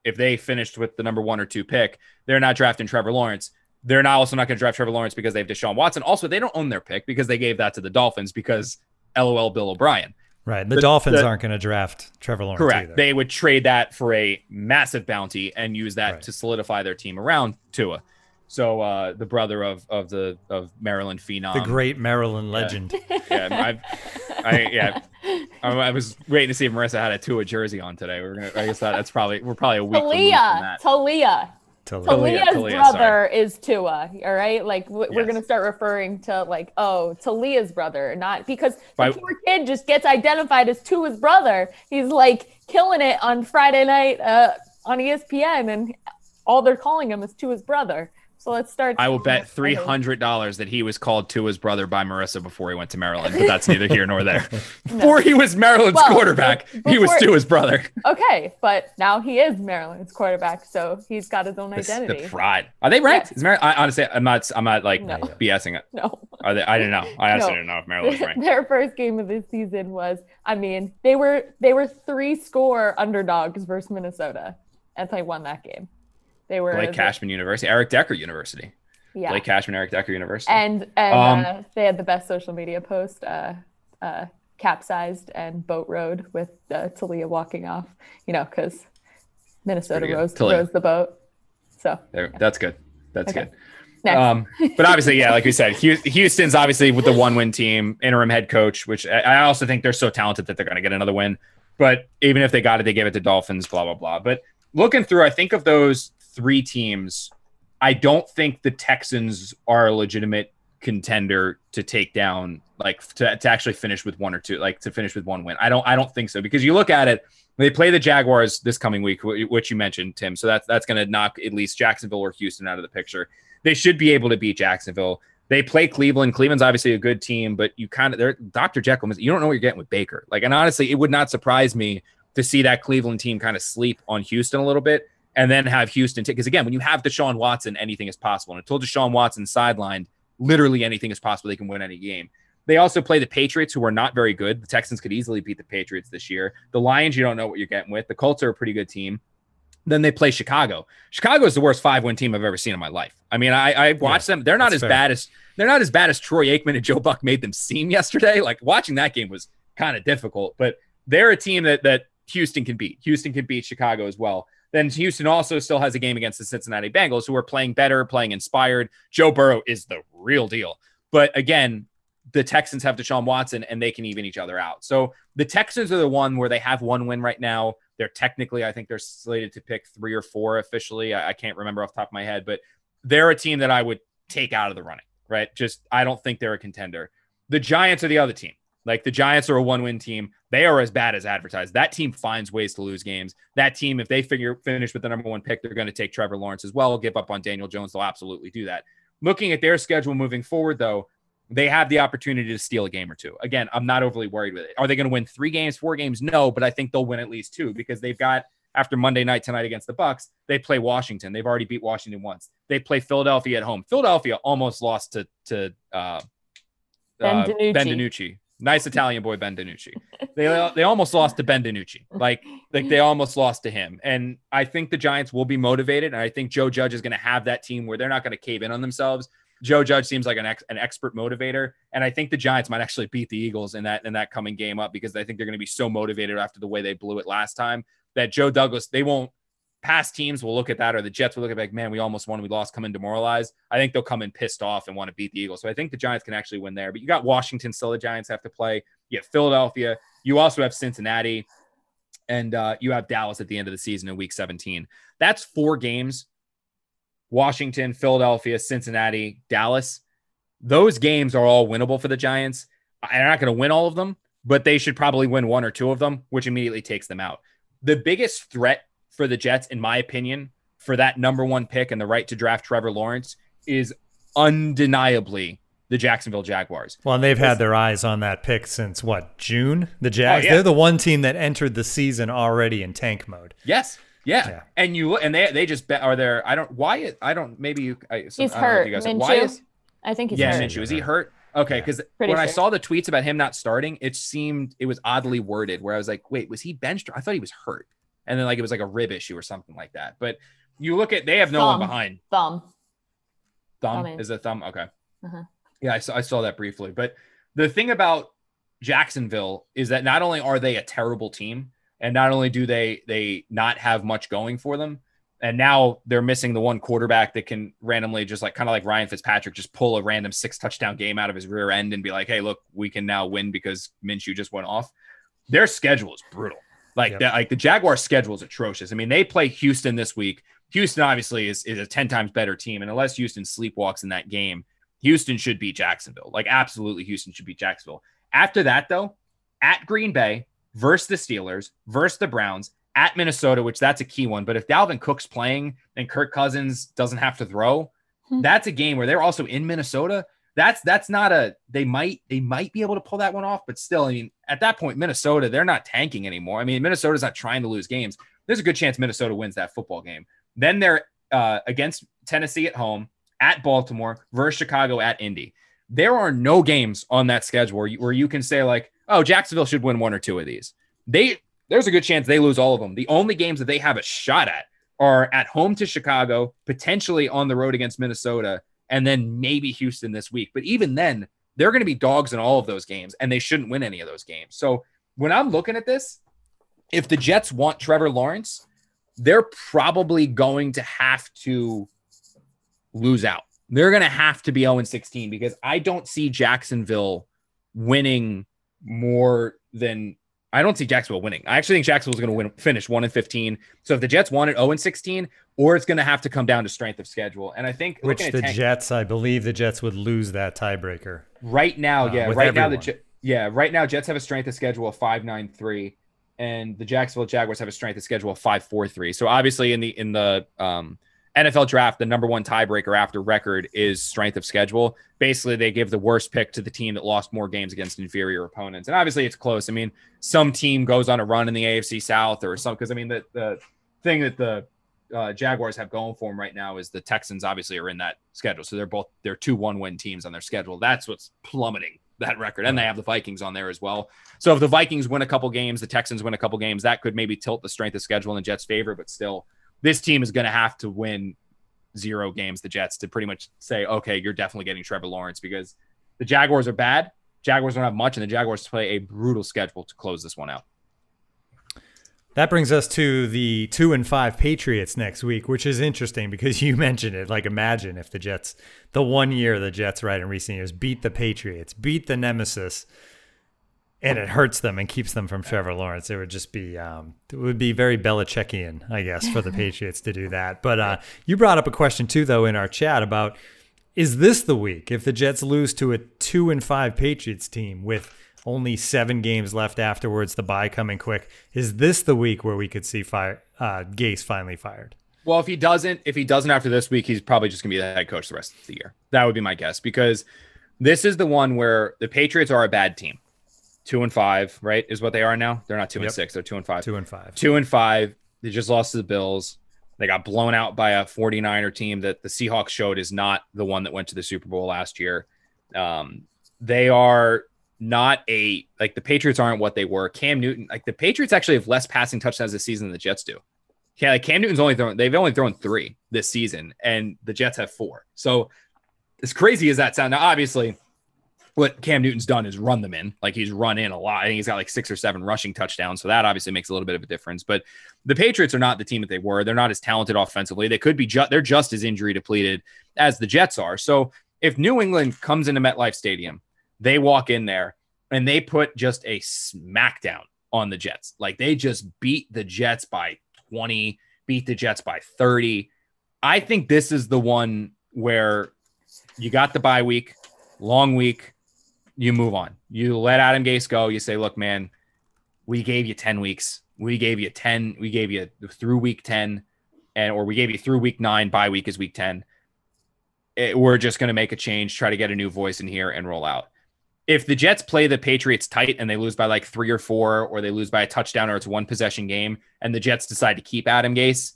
if they finished with the number one or two pick, they're not drafting Trevor Lawrence. They're not also not going to draft Trevor Lawrence because they have Deshaun Watson. Also, they don't own their pick because they gave that to the Dolphins because LOL Bill O'Brien. Right. The, The- Dolphins the- aren't going to draft Trevor Lawrence Correct. either. They would trade that for a massive bounty and use that Right. to solidify their team around Tua. So uh, the brother of of the of Maryland phenom, the great Maryland legend. yeah, I've, I yeah, I, I was waiting to see if Marissa had a Tua jersey on today. We're gonna, I guess that, that's probably we're probably a week removed from Taulia, that. Taulia. Taulia. Taulia, Taulia's Taulia, brother is Tua. All right, like w- we're gonna start referring to like, oh, Taulia's brother, not because the By- poor kid just gets identified as Tua's brother. He's like killing it on Friday night uh, on ESPN, and all they're calling him is Tua's brother. So let's start. I will bet three hundred dollars that he was called Tua's brother by Marissa before he went to Maryland, but that's neither here nor there. Before he was Maryland's Well, quarterback, be- he was Tua's brother. Okay, but now he is Maryland's quarterback, so he's got his own The, the identity. pride. Are they ranked? Is I, honestly, I'm not. I'm not like No. BSing it. no. Are they? I didn't know. I honestly No. didn't know if Maryland was ranked. Their first game of the season was, I mean, they were they were three score underdogs versus Minnesota, and they won that game. They were Blake Cashman University, Eric Decker University. yeah, Blake Cashman, Eric Decker University. and and Um, uh, they had the best social media post, uh, uh, capsized and boat rode with uh, Taulia walking off. You know, because Minnesota rose rose the boat. So There, that's good. That's Okay. good. Um, but obviously, yeah, like we said, Houston's obviously with the one win team, interim head coach, which I I also think they're so talented that they're going to get another win. But even if they got it, they gave it to Dolphins, blah, blah, blah. But looking through, I think of those three teams, I don't think the Texans are a legitimate contender to take down, like to, to actually finish with one or two, like to finish with one win. I don't, I don't think so because you look at it, they play the Jaguars this coming week, which you mentioned, Tim. So that's that's going to knock at least Jacksonville or Houston out of the picture. They should be able to beat Jacksonville. They play Cleveland. Cleveland's obviously a good team, but you kind of they're Dr. Jekyll. You don't know what you're getting with Baker. Like, and honestly, it would not surprise me to see that Cleveland team kind of sleep on Houston a little bit and then have Houston take. Because again, when you have Deshaun Watson, anything is possible. And until Deshaun Watson sidelined, literally anything is possible. They can win any game. They also play the Patriots, who are not very good. The Texans could easily beat the Patriots this year. The Lions, you don't know what you're getting with. The Colts are a pretty good team. Then they play Chicago. Chicago is the worst five win team I've ever seen in my life. I mean, I, I watched them. They're not as fair. bad as they're not as bad as Troy Aikman and Joe Buck made them seem yesterday. Like watching that game was kind of difficult, but they're a team that that Houston can beat. Houston can beat Chicago as well. Then Houston also still has a game against the Cincinnati Bengals, who are playing better, playing inspired. Joe Burrow is the real deal. But again, the Texans have Deshaun Watson and they can even each other out. So the Texans are the one where they have one win right now. They're technically, I think they're slated to pick three or four officially. I, I can't remember off top of my head, but they're a team that I would take out of the running, right? Just, I don't think they're a contender. The Giants are the other team. Like the Giants are a one win team. They are as bad as advertised. That team finds ways to lose games. That team, if they figure finish with the number one pick, they're going to take Trevor Lawrence as well. Give up on Daniel Jones. They'll absolutely do that. Looking at their schedule moving forward, though, they have the opportunity to steal a game or two. Again, I'm not overly worried with it. Are they going to win three games, four games? No, but I think they'll win at least two because they've got after Monday night tonight against the Bucks, they play Washington. They've already beat Washington once. They play Philadelphia at home. Philadelphia almost lost to to uh, Ben uh, ben DiNucci. Nice Italian boy, Ben DiNucci. They they almost lost to Ben DiNucci. Like like they almost lost to him. And I think the Giants will be motivated. And I think Joe Judge is going to have that team where they're not going to cave in on themselves. Joe Judge seems like an ex, an expert motivator, and I think the Giants might actually beat the Eagles in that in that coming game up because I think they're going to be so motivated after the way they blew it last time that Joe Douglas they won't. Past teams will look at that, or the Jets will look at like, man, we almost won, we lost, come in demoralized. I think they'll come in pissed off and want to beat the Eagles. So I think the Giants can actually win there. But you got Washington still. The Giants have to play. You have Philadelphia. You also have Cincinnati, and uh, you have Dallas at the end of the season in Week 17. That's four games Washington, Philadelphia, Cincinnati, Dallas. Those games are all winnable for the Giants. They're not going to win all of them, but they should probably win one or two of them, which immediately takes them out. The biggest threat for the Jets, in my opinion, for that number one pick and the right to draft Trevor Lawrence is undeniably the Jacksonville Jaguars. Well, and they've had their eyes on that pick since what June. The oh, Jags. Oh, yeah. They're the one team that entered the season already in tank mode. Yes. Yeah. Yeah. And you and they they just bet are there I don't why I don't maybe you I, so- He's I don't know hurt. you guys why is I think he's yeah, hurt. Minshew. Is he hurt? Okay, because Pretty when I saw the tweets about him not starting, it seemed it was oddly worded where I was like, wait, was he benched? I thought he was hurt. And then like it was like a rib issue or something like that. But you look at they have no one behind. Thumb. Thumb Thumb is a thumb. Okay. Uh-huh. Yeah, I saw, I saw that briefly. But the thing about Jacksonville is that not only are they a terrible team, and not only do they they not have much going for them, and now they're missing the one quarterback that can randomly just like kind of like Ryan Fitzpatrick just pull a random six touchdown game out of his rear end and be like, hey, look, we can now win because Minshew just went off. Their schedule is brutal. Like Yep. that, like the Jaguar schedule is atrocious. I mean, they play Houston this week. Houston obviously is, is a 10 times better team. And unless Houston sleepwalks in that game, Houston should beat Jacksonville. Like absolutely Houston should beat Jacksonville. After that, though, at Green Bay versus the Steelers, versus the Browns, at Minnesota, which that's a key one. But if Dalvin Cook's playing and Kirk Cousins doesn't have to throw, Hmm. that's a game where they're also in Minnesota. That's that's not a they might they might be able to pull that one off, but still, I mean, at that point, Minnesota, they're not tanking anymore. I mean, Minnesota's not trying to lose games. There's a good chance Minnesota wins that football game. Then they're uh, against Tennessee at home, at Baltimore, versus Chicago at Indy. There are no games on that schedule where you, where you can say like, oh, Jacksonville should win one or two of these. They there's a good chance they lose all of them. The only games that they have a shot at are at home to Chicago, potentially on the road against Minnesota, and then maybe Houston this week. But even then, they're going to be dogs in all of those games, and they shouldn't win any of those games. So when I'm looking at this, if the Jets want Trevor Lawrence, they're probably going to have to lose out. They're going to have to be 0 16 because I don't see Jacksonville winning more than I don't see Jacksonville winning. I actually think Jacksonville's going to win, finish 1 and 15. So if the Jets want it 0 and 16, or it's going to have to come down to strength of schedule. And I think Which the tank- Jets, I believe the Jets would lose that tiebreaker. Right now, uh, yeah, right now the yeah, right now Jets have a strength of schedule of five nine three, and the Jacksonville Jaguars have a strength of schedule of five four three. So obviously in the in the um, NFL draft, the number one tiebreaker after record is strength of schedule. Basically, they give the worst pick to the team that lost more games against inferior opponents, and obviously it's close. I mean, some team goes on a run in the AFC South or some because I mean the the thing that the uh, Jaguars have going for them right now is the Texans obviously are in that schedule. So they're both they're two one win teams on their schedule. That's what's plummeting that record. And they have the Vikings on there as well. So if the Vikings win a couple games, the Texans win a couple games, that could maybe tilt the strength of schedule in the Jets' favor. But still, this team is going to have to win zero games, the Jets, to pretty much say, okay, you're definitely getting Trevor Lawrence because the Jaguars are bad. Jaguars don't have much, and the Jaguars play a brutal schedule to close this one out. That brings us to the two and five Patriots next week, which is interesting because you mentioned it. Like, imagine if the Jets, the one year the Jets, right, in recent years, beat the Patriots, beat the Nemesis, and it hurts them and keeps them from Trevor Lawrence. It would just be, um, it would be very Belichickian, I guess, for the Patriots to do that. But uh, you brought up a question too, though, in our chat about is this the week if the Jets lose to a two and five Patriots team with only seven games left afterwards, the bye coming quick. Is this the week where we could see fire uh, Gase finally fired? Well, if he doesn't, if he doesn't after this week, he's probably just gonna be the head coach the rest of the year. That would be my guess because this is the one where the Patriots are a bad team. Two and five, right? Is what they are now. They're not two yep. and six. They're two and five. Two and five. Two and five. They just lost to the Bills. They got blown out by a 49er team that the Seahawks showed is not the one that went to the Super Bowl last year. Um, they are not a like the Patriots aren't what they were. Cam Newton, like the Patriots actually have less passing touchdowns this season than the Jets do. Yeah, like Cam Newton's only thrown they've only thrown three this season, and the Jets have four. So as crazy as that sound, now obviously what Cam Newton's done is run them in. Like he's run in a lot. I think he's got like six or seven rushing touchdowns. So that obviously makes a little bit of a difference. But the Patriots are not the team that they were. They're not as talented offensively. They could be just they're just as injury depleted as the Jets are. So if New England comes into MetLife Stadium they walk in there and they put just a smackdown on the Jets. Like they just beat the Jets by 20, beat the Jets by 30. I think this is the one where you got the bye week, long week, you move on. You let Adam Gase go. You say, look, man, we gave you 10 weeks. We gave you 10. We gave you through week 10, and or we gave you through week nine, bye week is week 10. It, we're just going to make a change, try to get a new voice in here and roll out if the Jets play the Patriots tight and they lose by like three or four, or they lose by a touchdown, or it's one possession game, and the Jets decide to keep Adam Gase,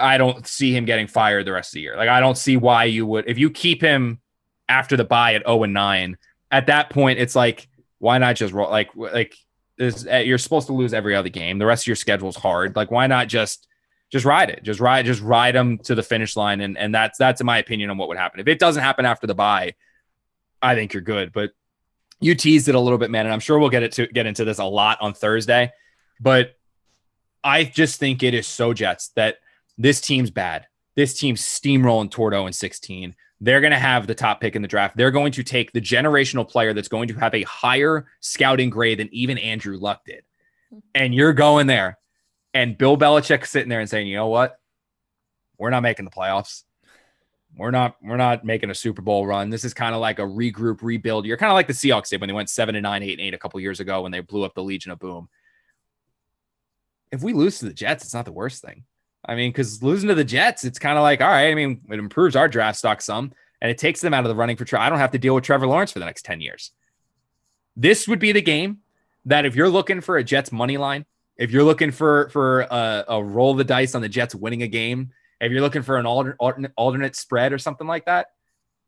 I don't see him getting fired the rest of the year. Like I don't see why you would if you keep him after the bye at 0 and 9. At that point, it's like why not just roll like like is uh, you're supposed to lose every other game. The rest of your schedule is hard. Like why not just just ride it. Just ride just ride them to the finish line and and that's that's in my opinion on what would happen. If it doesn't happen after the bye, I think you're good. But you teased it a little bit, man, and I'm sure we'll get it to get into this a lot on Thursday. But I just think it is so Jets that this team's bad. This team's steamrolling 0 and 16. They're going to have the top pick in the draft. They're going to take the generational player that's going to have a higher scouting grade than even Andrew Luck did. And you're going there. And Bill Belichick sitting there and saying, you know what? We're not making the playoffs we're not we're not making a Super Bowl run. This is kind of like a regroup, rebuild. You're kind of like the Seahawks did when they went seven and nine, eight and eight a couple years ago when they blew up the Legion of Boom. If we lose to the Jets, it's not the worst thing. I mean, because losing to the Jets, it's kind of like, all right. I mean, it improves our draft stock some, and it takes them out of the running for. I don't have to deal with Trevor Lawrence for the next ten years. This would be the game that if you're looking for a Jets money line, if you're looking for for a, a roll the dice on the Jets winning a game if you're looking for an alternate, alternate spread or something like that,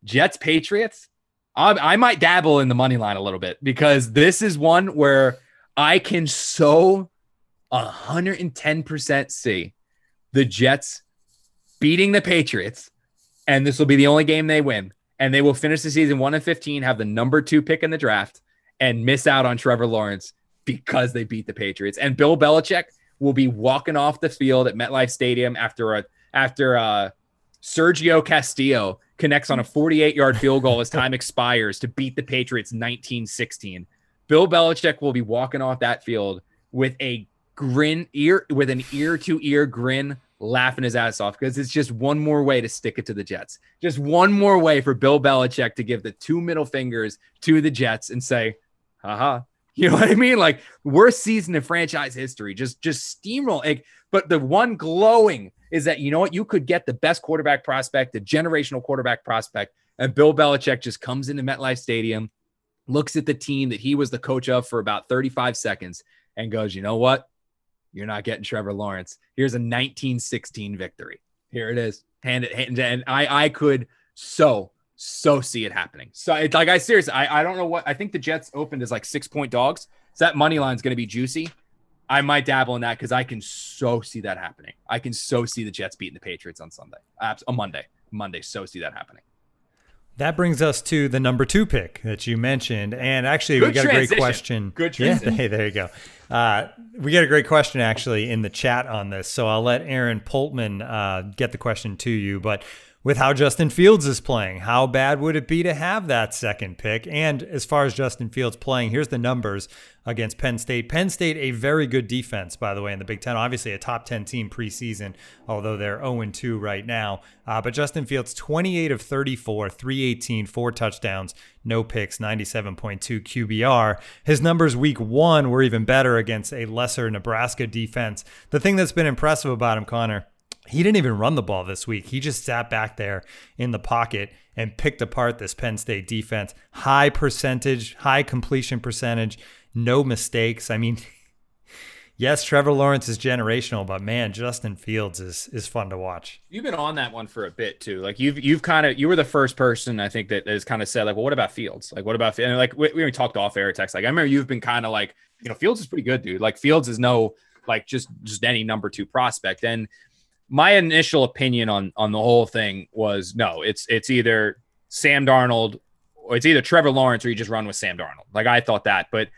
Jets Patriots, I, I might dabble in the money line a little bit because this is one where I can so 110% see the Jets beating the Patriots, and this will be the only game they win. And they will finish the season 1 and 15, have the number two pick in the draft, and miss out on Trevor Lawrence because they beat the Patriots. And Bill Belichick will be walking off the field at MetLife Stadium after a after uh, Sergio Castillo connects on a 48 yard field goal as time expires to beat the Patriots 1916. Bill Belichick will be walking off that field with a grin ear with an ear to ear grin laughing his ass off because it's just one more way to stick it to the Jets. Just one more way for Bill Belichick to give the two middle fingers to the Jets and say, haha. You know what I mean? Like worst season in franchise history. Just just steamroll. Like, but the one glowing is that you know what? You could get the best quarterback prospect, the generational quarterback prospect, and Bill Belichick just comes into MetLife Stadium, looks at the team that he was the coach of for about 35 seconds, and goes, you know what? You're not getting Trevor Lawrence. Here's a 1916 victory. Here it is. Hand it, hand, and I, I could so, so see it happening. So, it's like, I seriously, I, I don't know what I think the Jets opened as like six point dogs. So that money line is going to be juicy. I might dabble in that because I can so see that happening. I can so see the Jets beating the Patriots on Sunday, on Monday, Monday. So see that happening. That brings us to the number two pick that you mentioned, and actually, Good we got a great question. Good Yeah, transition. hey, there you go. Uh, we got a great question actually in the chat on this, so I'll let Aaron Poltman uh, get the question to you. But with how Justin Fields is playing, how bad would it be to have that second pick? And as far as Justin Fields playing, here's the numbers against Penn State. Penn State, a very good defense, by the way, in the Big Ten. Obviously, a top 10 team preseason, although they're 0 2 right now. Uh, but Justin Fields, 28 of 34, 318, four touchdowns, no picks, 97.2 QBR. His numbers week one were even better against a lesser Nebraska defense. The thing that's been impressive about him, Connor, he didn't even run the ball this week. He just sat back there in the pocket and picked apart this Penn State defense. High percentage, high completion percentage, no mistakes. I mean, yes, Trevor Lawrence is generational, but man, Justin Fields is is fun to watch. You've been on that one for a bit too. Like you've you've kind of you were the first person I think that has kind of said like, well, what about Fields? Like, what about and like we, we talked off air text. Like I remember you've been kind of like, you know, Fields is pretty good, dude. Like Fields is no like just just any number two prospect. And my initial opinion on on the whole thing was no, it's it's either Sam Darnold or it's either Trevor Lawrence or you just run with Sam Darnold. Like I thought that, but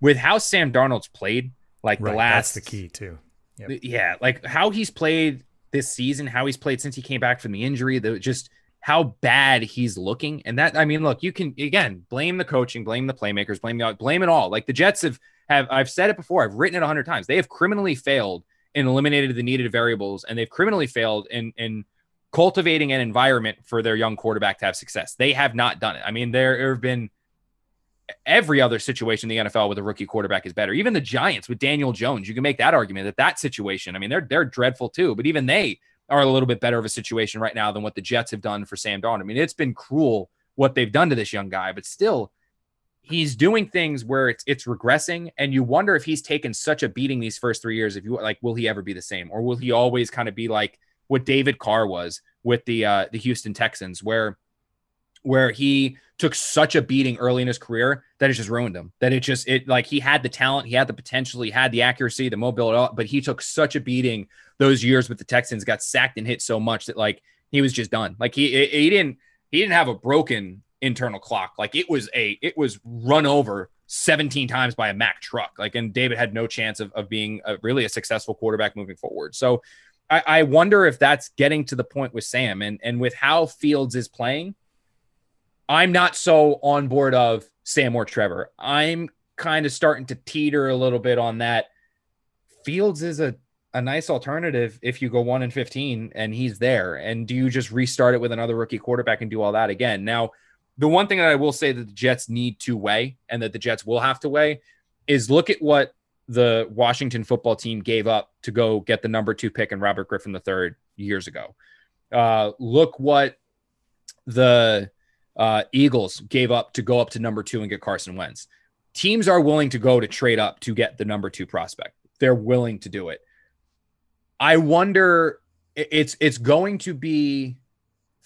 with how Sam Darnold's played, like Right, the last that's the key too. Yep. yeah, like how he's played this season, how he's played since he came back from the injury, the just how bad he's looking. And that I mean, look, you can again blame the coaching, blame the playmakers, blame the blame it all. Like the Jets have have I've said it before, I've written it a hundred times. They have criminally failed and eliminated the needed variables, and they've criminally failed in in cultivating an environment for their young quarterback to have success. They have not done it. I mean, there, have been every other situation in the NFL with a rookie quarterback is better. Even the Giants with Daniel Jones, you can make that argument that that situation. I mean, they're they're dreadful too, but even they are a little bit better of a situation right now than what the Jets have done for Sam Darnold. I mean, it's been cruel what they've done to this young guy, but still, he's doing things where it's it's regressing, and you wonder if he's taken such a beating these first three years. If you like, will he ever be the same, or will he always kind of be like what David Carr was with the uh, the Houston Texans, where where he took such a beating early in his career that it just ruined him. That it just it like he had the talent, he had the potential, he had the accuracy, the mobility, but he took such a beating those years with the Texans, got sacked and hit so much that like he was just done. Like he he didn't he didn't have a broken internal clock. Like it was a it was run over 17 times by a Mack truck. Like and David had no chance of, of being a, really a successful quarterback moving forward. So I, I wonder if that's getting to the point with Sam and and with how Fields is playing. I'm not so on board of Sam or Trevor. I'm kind of starting to teeter a little bit on that. Fields is a, a nice alternative if you go one and 15 and he's there. And do you just restart it with another rookie quarterback and do all that again? Now, the one thing that I will say that the Jets need to weigh and that the Jets will have to weigh is look at what the Washington football team gave up to go get the number two pick and Robert Griffin III years ago. Uh, look what the uh, Eagles gave up to go up to number two and get Carson Wentz. Teams are willing to go to trade up to get the number two prospect. They're willing to do it. I wonder. It's it's going to be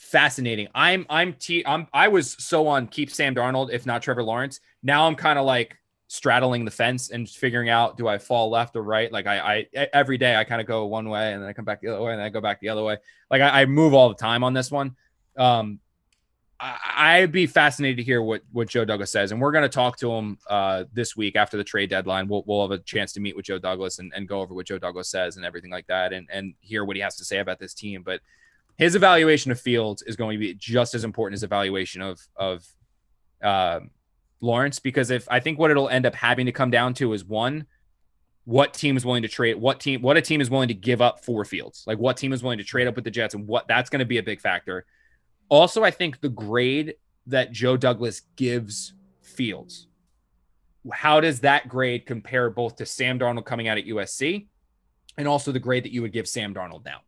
fascinating. I'm I'm t I'm I was so on keep Sam Darnold if not Trevor Lawrence. Now I'm kind of like straddling the fence and figuring out do I fall left or right. Like I I every day I kind of go one way and then I come back the other way and I go back the other way. Like I, I move all the time on this one. Um, I, I'd be fascinated to hear what what Joe Douglas says, and we're going to talk to him uh, this week after the trade deadline. We'll we'll have a chance to meet with Joe Douglas and, and go over what Joe Douglas says and everything like that, and and hear what he has to say about this team. But his evaluation of Fields is going to be just as important as evaluation of of uh, Lawrence, because if I think what it'll end up having to come down to is one, what team is willing to trade, what team, what a team is willing to give up for Fields, like what team is willing to trade up with the Jets, and what that's going to be a big factor. Also, I think the grade that Joe Douglas gives Fields, how does that grade compare both to Sam Darnold coming out at USC and also the grade that you would give Sam Darnold now?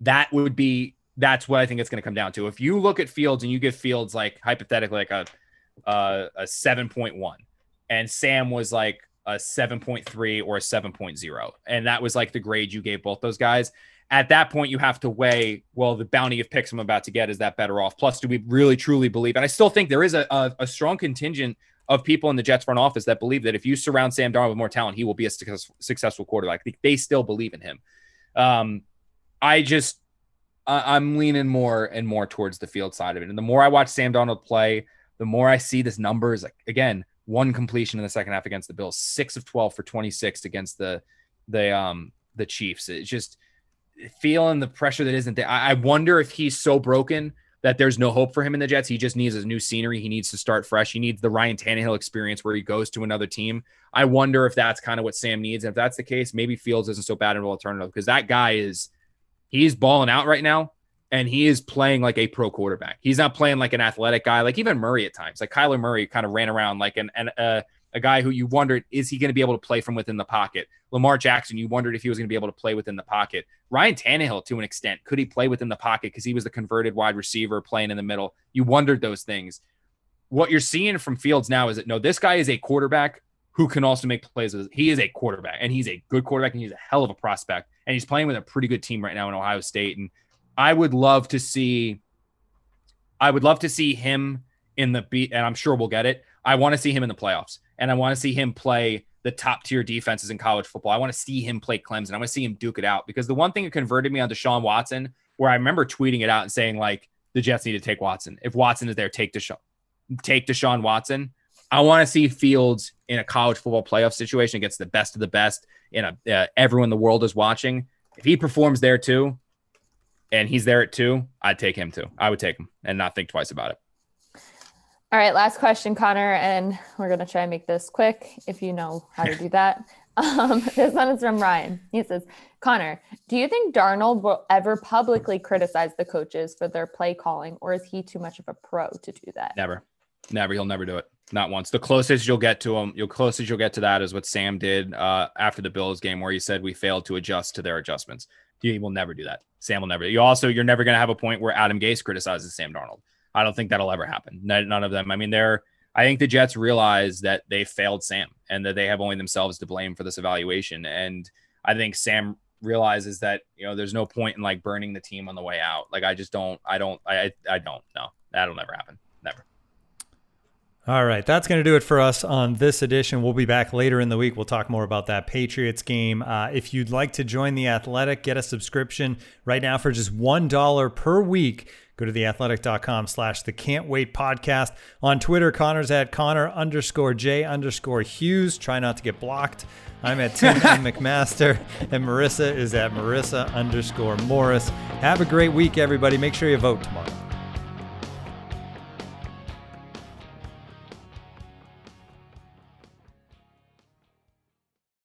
That would be that's what I think it's going to come down to. If you look at Fields and you give Fields like hypothetically like a a 7.1 and Sam was like a 7.3 or a 7.0 and that was like the grade you gave both those guys at that point you have to weigh well the bounty of picks i'm about to get is that better off? Plus do we really truly believe and i still think there is a, a, a strong contingent of people in the jets front office that believe that if you surround sam darnold with more talent he will be a success, successful quarterback. They still believe in him. Um, i just I, I'm leaning more and more towards the field side of it. And the more I watch Sam Darnold play, the more I see this numbers. Like again, one completion in the second half against the Bills, six of twelve for twenty six against the the um the Chiefs. It's just feeling the pressure that isn't there. I, I wonder if he's so broken that there's no hope for him in the Jets. He just needs a new scenery. He needs to start fresh. He needs the Ryan Tannehill experience where he goes to another team. I wonder if that's kind of what Sam needs. And if that's the case, maybe Fields isn't so bad of an alternative because that guy is he's balling out right now and he is playing like a pro quarterback. He's not playing like an athletic guy, like even Murray at times. Like Kyler Murray kind of ran around like an, an uh, a guy who you wondered is he going to be able to play from within the pocket? Lamar Jackson, you wondered if he was going to be able to play within the pocket. Ryan Tannehill, to an extent, could he play within the pocket because he was the converted wide receiver playing in the middle? You wondered those things. What you're seeing from Fields now is that no, this guy is a quarterback who can also make plays. With, He is a quarterback, and he's a good quarterback, and he's a hell of a prospect, and he's playing with a pretty good team right now in Ohio State. And I would love to see, I would love to see him in the beat, and I'm sure we'll get it. I want to see him in the playoffs and I want to see him play the top tier defenses in college football. I want to see him play Clemson. I want to see him duke it out because the one thing that converted me on Deshaun Watson, where I remember tweeting it out and saying like the Jets need to take Watson. If Watson is there, take Deshaun, take Deshaun Watson. I want to see Fields in a college football playoff situation against the best of the best. In a uh, everyone in the world is watching. If he performs there too, and he's there at two, I'd take him too. I would take him and not think twice about it. All right, last question, Connor, and we're gonna try and make this quick if you know how to do that. Um, this one is from Ryan. He says, Connor, do you think Darnold will ever publicly criticize the coaches for their play calling, or is he too much of a pro to do that? Never, never. He'll never do it. Not once. The closest you'll get to him, the closest you'll get to that is what Sam did uh, after the Bills game, where he said we failed to adjust to their adjustments. He will never do that. Sam will never. You also, you're never going to have a point where Adam Gase criticizes Sam Darnold. I don't think that'll ever happen. None of them. I mean, they're. I think the Jets realize that they failed Sam and that they have only themselves to blame for this evaluation. And I think Sam realizes that you know there's no point in like burning the team on the way out. Like I just don't. I don't. I I don't. No, that'll never happen. All right, that's going to do it for us on this edition. We'll be back later in the week. We'll talk more about that Patriots game. Uh, if you'd like to join the Athletic, get a subscription right now for just $1 per week. Go to theathletic.com slash the can't wait podcast. On Twitter, Connor's at Connor underscore J underscore Hughes. Try not to get blocked. I'm at Tim. McMaster, and Marissa is at Marissa underscore Morris. Have a great week, everybody. Make sure you vote tomorrow.